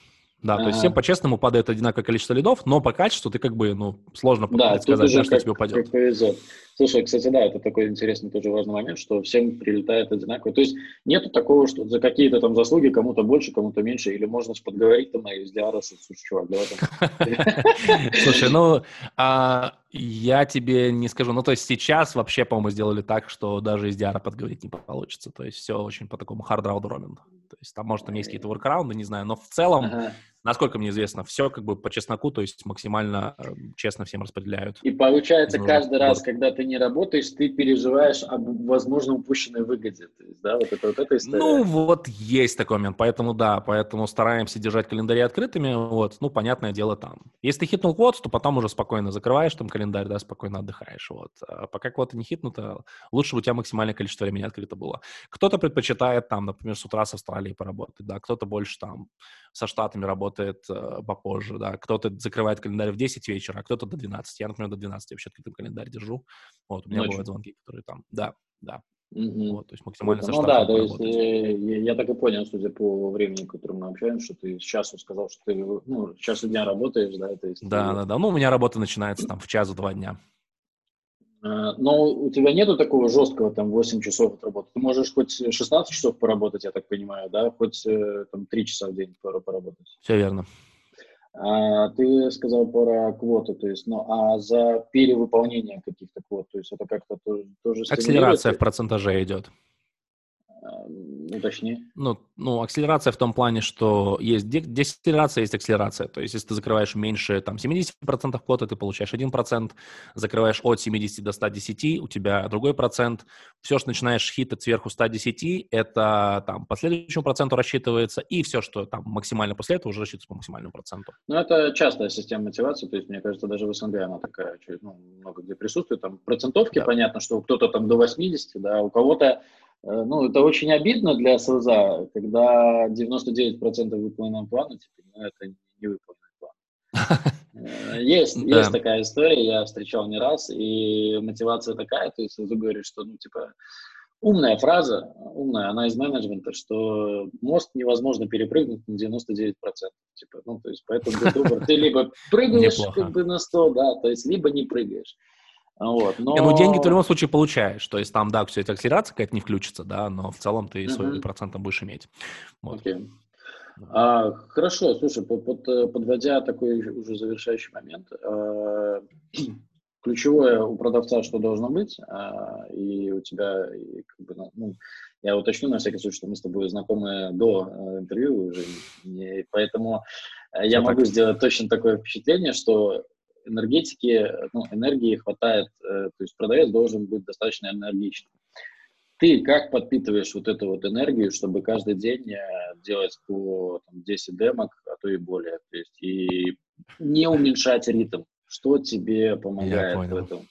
Да, ага. то есть всем по-честному падает одинаковое количество лидов, но по качеству ты как бы, ну, сложно да, сказать, да, что тебе упадет. Как повезет. Слушай, кстати, да, это такой интересный тоже важный момент, что всем прилетает одинаково. То есть нету такого, что за какие-то там заслуги кому-то больше, кому-то меньше, или можно подговорить там на SDR, слушай, чувак, давай там. Слушай, ну, а, я тебе не скажу. Ну, то есть сейчас вообще, по-моему, сделали так, что даже SDR подговорить не получится. То есть все очень по такому hard round То есть там, может, там есть какие-то воркараунды, не знаю, но в целом насколько мне известно, все как бы по чесноку, то есть максимально э, честно всем распределяют. И получается, каждый раз, когда ты не работаешь, ты переживаешь об возможно упущенной выгоде. То есть, да, вот это вот эта история. Ну, вот есть такой момент, поэтому да, поэтому стараемся держать календари открытыми, вот, ну, понятное дело там. Если ты хитнул квот, то потом уже спокойно закрываешь там календарь, да, спокойно отдыхаешь, вот. А пока квоты не хитнуто, лучше бы у тебя максимальное количество времени открыто было. Кто-то предпочитает там, например, с утра с Австралией поработать, да, кто-то больше там со Штатами работает э, попозже, да, кто-то закрывает календарь в 10 вечера, а кто-то до 12. Я, например, до 12 вообще открытым календарь держу. Вот, у меня Ночью. бывают звонки, которые там, да, да. Угу. Вот, то есть максимально со Ну да, то есть э, я, я так и понял, судя по времени, которым мы общаемся, что ты с часу сказал, что ты ну, часу дня работаешь, да? То есть да, ты... да, да. Ну, у меня работа начинается там в час-два дня. А, но у тебя нету такого жесткого, там, 8 часов отработать. Ты можешь хоть 16 часов поработать, я так понимаю, да? Хоть э, там 3 часа в день поработать. Все верно. А, ты сказал про квоты, то есть, ну, а за перевыполнение каких-то квот, то есть это как-то тоже... тоже Акселерация в процентаже идет. Уточни. Ну, ну, акселерация в том плане, что есть десакселерация, есть акселерация. То есть, если ты закрываешь меньше там, 70% квоты, ты получаешь 1%, закрываешь от 70 до 110, у тебя другой процент. Все, что начинаешь хитать сверху 110, это там по следующему проценту рассчитывается, и все, что там максимально после этого, уже рассчитывается по максимальному проценту. Ну, это частая система мотивации, то есть, мне кажется, даже в СНГ она такая, ну, много где присутствует. Там процентовки, да. понятно, что кто-то там до 80, да, у кого-то ну, это очень обидно для СЛЗа, когда 99% выполненного плана, типа, ну, это не выполненный план. Э, есть, есть такая история, я встречал не раз, и мотивация такая, то есть СЛЗ говорит, что, ну, типа, умная фраза, умная, она из менеджмента, что мост невозможно перепрыгнуть на 99%. Типа, ну, то есть, поэтому, ты либо прыгаешь как бы на 100, да, то есть, либо не прыгаешь. Вот, но... Не, ну, деньги ты в любом случае получаешь. То есть там, да, все эта акселерация какая-то не включится, да, но в целом ты uh-huh. свой процент будешь иметь. Вот. Okay. А, хорошо, слушай, под, под, подводя такой уже завершающий момент, э, ключевое у продавца, что должно быть, э, и у тебя, и, как бы, ну, я уточню на всякий случай, что мы с тобой знакомы до э, интервью уже, и поэтому э, я могу так. сделать точно такое впечатление, что энергетики, ну, энергии хватает, э, то есть продавец должен быть достаточно энергичным. Ты как подпитываешь вот эту вот энергию, чтобы каждый день э, делать по там, 10 демок, а то и более, то есть и не уменьшать ритм? Что тебе помогает в этом?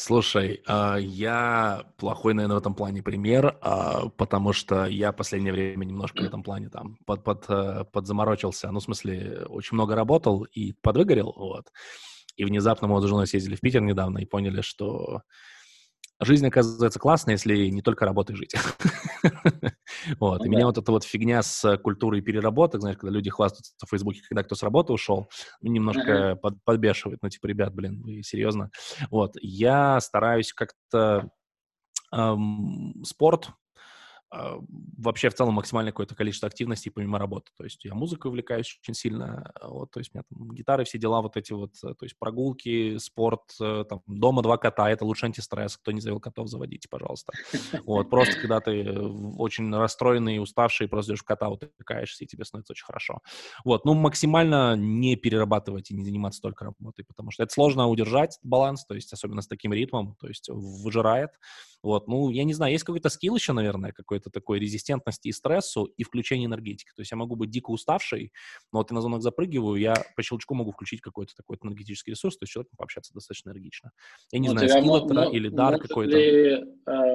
Слушай, а, я плохой, наверное, в этом плане пример, а, потому что я в последнее время немножко в этом плане там под, под, э, подзаморочился. Ну, в смысле, очень много работал и подвыгорел, вот. И внезапно мы с женой съездили в Питер недавно и поняли, что жизнь, оказывается, классная, если не только работой жить. Вот. И меня вот эта вот фигня с культурой переработок, знаешь, когда люди хвастаются в Фейсбуке, когда кто с работы ушел, немножко подбешивает. Ну, типа, ребят, блин, вы серьезно? Вот. Я стараюсь как-то спорт вообще в целом максимальное какое-то количество активностей помимо работы. То есть я музыкой увлекаюсь очень сильно, вот, то есть у меня там гитары, все дела вот эти вот, то есть прогулки, спорт, э, там, дома два кота, это лучше антистресс, кто не завел котов, заводите, пожалуйста. Вот, просто когда ты э, очень расстроенный, уставший, просто идешь в кота, утыкаешься, и тебе становится очень хорошо. Вот, ну, максимально не перерабатывать и не заниматься только работой, потому что это сложно удержать баланс, то есть особенно с таким ритмом, то есть выжирает. Вот, ну, я не знаю, есть какой-то скилл еще, наверное, какой-то такой резистентности и стрессу и включение энергетики. То есть я могу быть дико уставший, но вот я на зонах запрыгиваю, я по щелчку могу включить какой-то такой энергетический ресурс, то есть человек пообщаться достаточно энергично. Я не ну, знаю, скилл это или дар какой-то. Ли, э,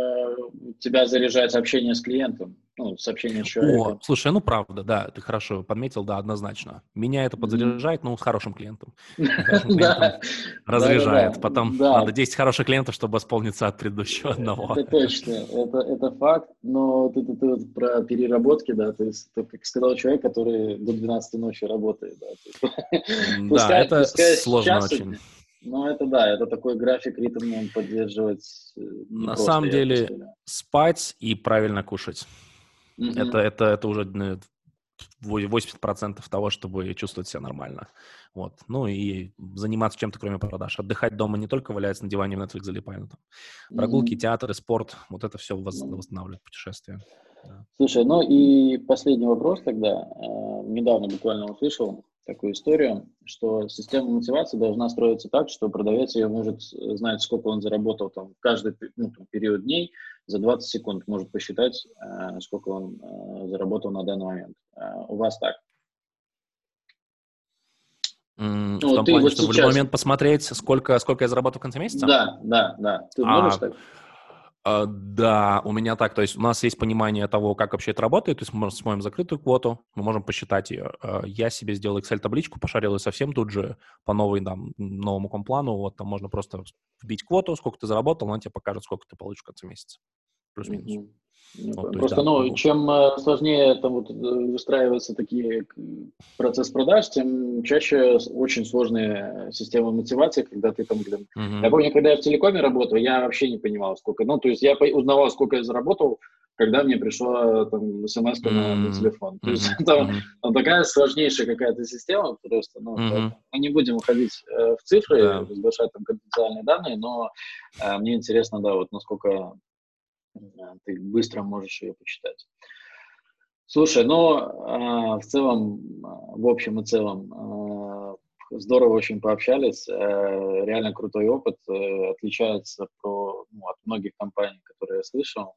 тебя заряжать общение с клиентом? Ну, сообщение человека. О, слушай, ну правда, да, ты хорошо подметил, да, однозначно. Меня это подзаряжает, ну, с хорошим клиентом. Разряжает. Потом надо 10 хороших клиентов, чтобы восполниться от предыдущего одного. Это точно, это факт, но ты про переработки, да, ты как сказал человек, который до 12 ночи работает, да. Да, это сложно очень. Ну, это да, это такой график, ритм поддерживать. Э, На самом деле, спать и правильно кушать. Mm-hmm. Это, это, это уже 80% того, чтобы чувствовать себя нормально. Вот. Ну и заниматься чем-то, кроме продаж. Отдыхать дома не только валяться на диване в Netflix залипая, но там прогулки, mm-hmm. театры, спорт, вот это все восстанавливает путешествие. Да. Слушай, ну и последний вопрос тогда. Э, недавно буквально услышал такую историю, что система мотивации должна строиться так, что продавец ее может знать, сколько он заработал там, в каждый ну, там, период дней, за 20 секунд может посчитать, э, сколько он э, заработал на данный момент. Э, у вас так? Mm, ну, в том плане, вот чтобы сейчас... в любой момент посмотреть, сколько, сколько я заработал в конце месяца? Да, да, да. Ты можешь а, так? Uh, да, у меня так, то есть у нас есть понимание того, как вообще это работает, то есть мы смотрим закрытую квоту, мы можем посчитать ее. Uh, я себе сделал Excel-табличку, пошарил ее совсем тут же по новой, там, новому комплану, вот там можно просто вбить квоту, сколько ты заработал, она тебе покажет, сколько ты получишь в конце месяца. Плюс-минус. Mm-hmm. Ну, вот, Просто, есть, да, ну, чем э, сложнее там вот э, выстраиваются такие процесс продаж, тем чаще очень сложные системы мотивации, когда ты там, блин... Uh-huh. Я помню, когда я в телекоме работал, я вообще не понимал, сколько... Ну, то есть я узнавал, сколько я заработал, когда мне пришла там смс mm-hmm. на, на телефон. То есть mm-hmm. это ну, такая сложнейшая какая-то система просто. Ну, mm-hmm. мы не будем уходить э, в цифры, yeah. разглашать там конфиденциальные данные, но э, мне интересно, да, вот насколько ты быстро можешь ее почитать. Слушай, ну, а, в целом, а, в общем и целом, а, здорово очень пообщались. Реально крутой опыт. Э, отличается про, ну, от многих компаний, которые я слышал,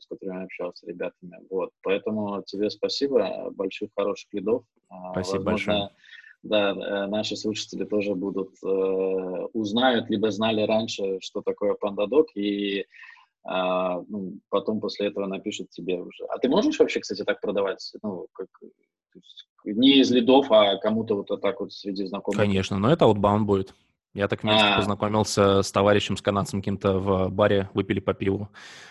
с которыми я общался, с ребятами. Вот. Поэтому тебе спасибо. Больших хороших лидов. Спасибо Возможно, большое. Да, э, наши слушатели тоже будут, э, узнают, либо знали раньше, что такое PandaDoc, и а, ну, потом после этого напишут тебе уже. А ты можешь вообще, кстати, так продавать? Ну, как, не из лидов, а кому-то вот так вот среди знакомых? Конечно, но это outbound будет. Я так вместе а. познакомился с товарищем, с канадцем каким-то в баре, выпили по пиву.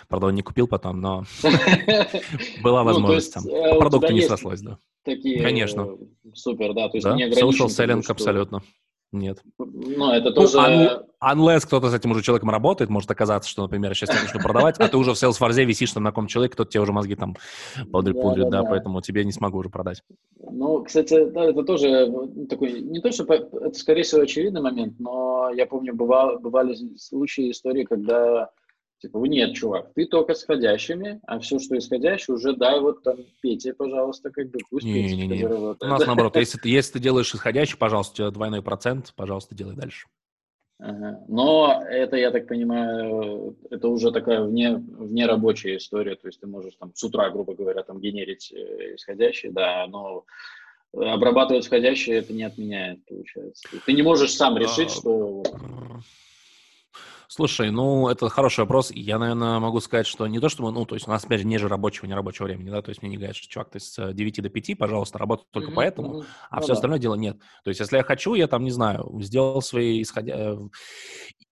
Правда, он не купил потом, но была ну, возможность там. По продукту не срослось, да. Такие Конечно. Супер, да. То есть не social selling абсолютно. Нет. Ну, это ну, тоже... Un- unless кто-то с этим уже человеком работает, может оказаться, что, например, сейчас я начну продавать, а ты уже в Salesforce висишь на таком человеке, кто тебе уже мозги там пудрит, да, да, поэтому тебе не смогу уже продать. Ну, кстати, да, это тоже такой, не то, что это, скорее всего, очевидный момент, но я помню, бывали случаи, истории, когда Типа, нет, чувак, ты только с ходящими, а все, что исходящее, уже дай вот там Пете, пожалуйста, как бы пусть не, Петя не, не. У нас наоборот, если ты, если ты делаешь исходящий, пожалуйста, у тебя двойной процент, пожалуйста, делай дальше. Ага. Но это, я так понимаю, это уже такая вне, вне рабочая история, то есть ты можешь там с утра, грубо говоря, там генерить э, исходящие, да, но обрабатывать входящие это не отменяет, получается. Ты не можешь сам решить, что Слушай, ну, это хороший вопрос. Я, наверное, могу сказать, что не то, что мы, ну, то есть у нас, опять же, ниже рабочего, не рабочего времени, да, то есть мне не говорят, что, чувак, ты с 9 до 5, пожалуйста, работай только mm-hmm, поэтому, mm-hmm. а ну, все да. остальное дело нет. То есть если я хочу, я там, не знаю, сделал свои исходя... Э,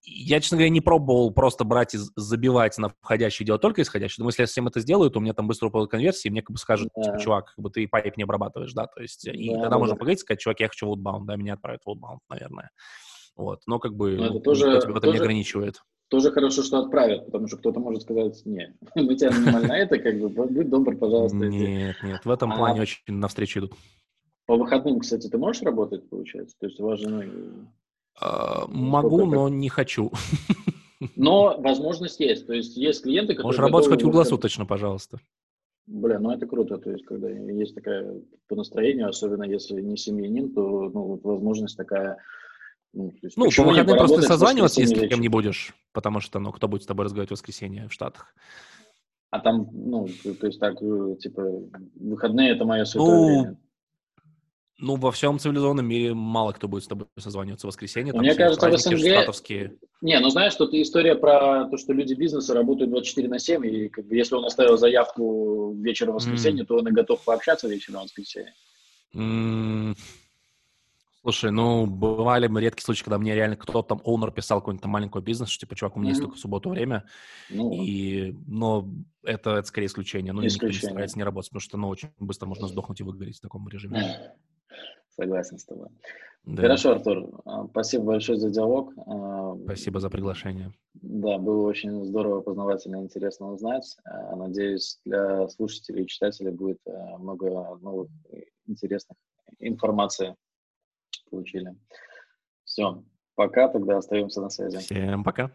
я, честно говоря, не пробовал просто брать и забивать на входящие дело только исходящие. Думаю, если я всем это сделаю, то у меня там быстро упадут конверсии, и мне как бы скажут, yeah. типа, чувак, как бы ты пайп не обрабатываешь, да, то есть, и yeah, тогда да, можно поговорить, сказать, чувак, я хочу в outbound, да, меня отправят в outbound, наверное. Вот, но как бы но это тоже, никто тебя в этом тоже, не ограничивает тоже хорошо, что отправят, потому что кто-то может сказать, нет, мы тебя нормально это, как бы, будь добр, пожалуйста. Нет, нет, в этом а плане очень навстречу идут. По выходным, кстати, ты можешь работать, получается? То есть у вас же, ну... Могу, но не хочу. Но возможность есть. То есть есть клиенты, которые... Можешь работать хоть круглосуточно, пожалуйста. Бля, ну это круто, то есть когда есть такая по настроению, особенно если не семьянин, то ну, возможность такая ну, есть, ну по выходным просто созваниваться, если с кем не будешь, потому что, ну, кто будет с тобой разговаривать в воскресенье в Штатах? А там, ну, то есть так, э, типа, выходные — это мое святое ну, время. Ну, во всем цивилизованном мире мало кто будет с тобой созваниваться в воскресенье. Мне кажется, в СНГ... Штатовские... Не, ну знаешь, что это история про то, что люди бизнеса работают 24 на 7, и как бы, если он оставил заявку вечером в воскресенье, mm. то он и готов пообщаться вечером в воскресенье. Mm. Слушай, ну, бывали редкие случаи, когда мне реально кто-то там, оунер писал какой-нибудь маленький бизнес, что, типа, чувак, у меня mm-hmm. есть только в субботу время, ну, и, но это, это скорее исключение. Ну, исключение. никто не старается не работать, потому что, ну, очень быстро можно сдохнуть и выгореть в таком режиме. Согласен с тобой. Да. Хорошо, Артур, а, спасибо большое за диалог. А, спасибо за приглашение. Да, было очень здорово, познавательно, интересно узнать. А, надеюсь, для слушателей и читателей будет много новых интересных информации получили. Все, пока, тогда остаемся на связи. Всем пока.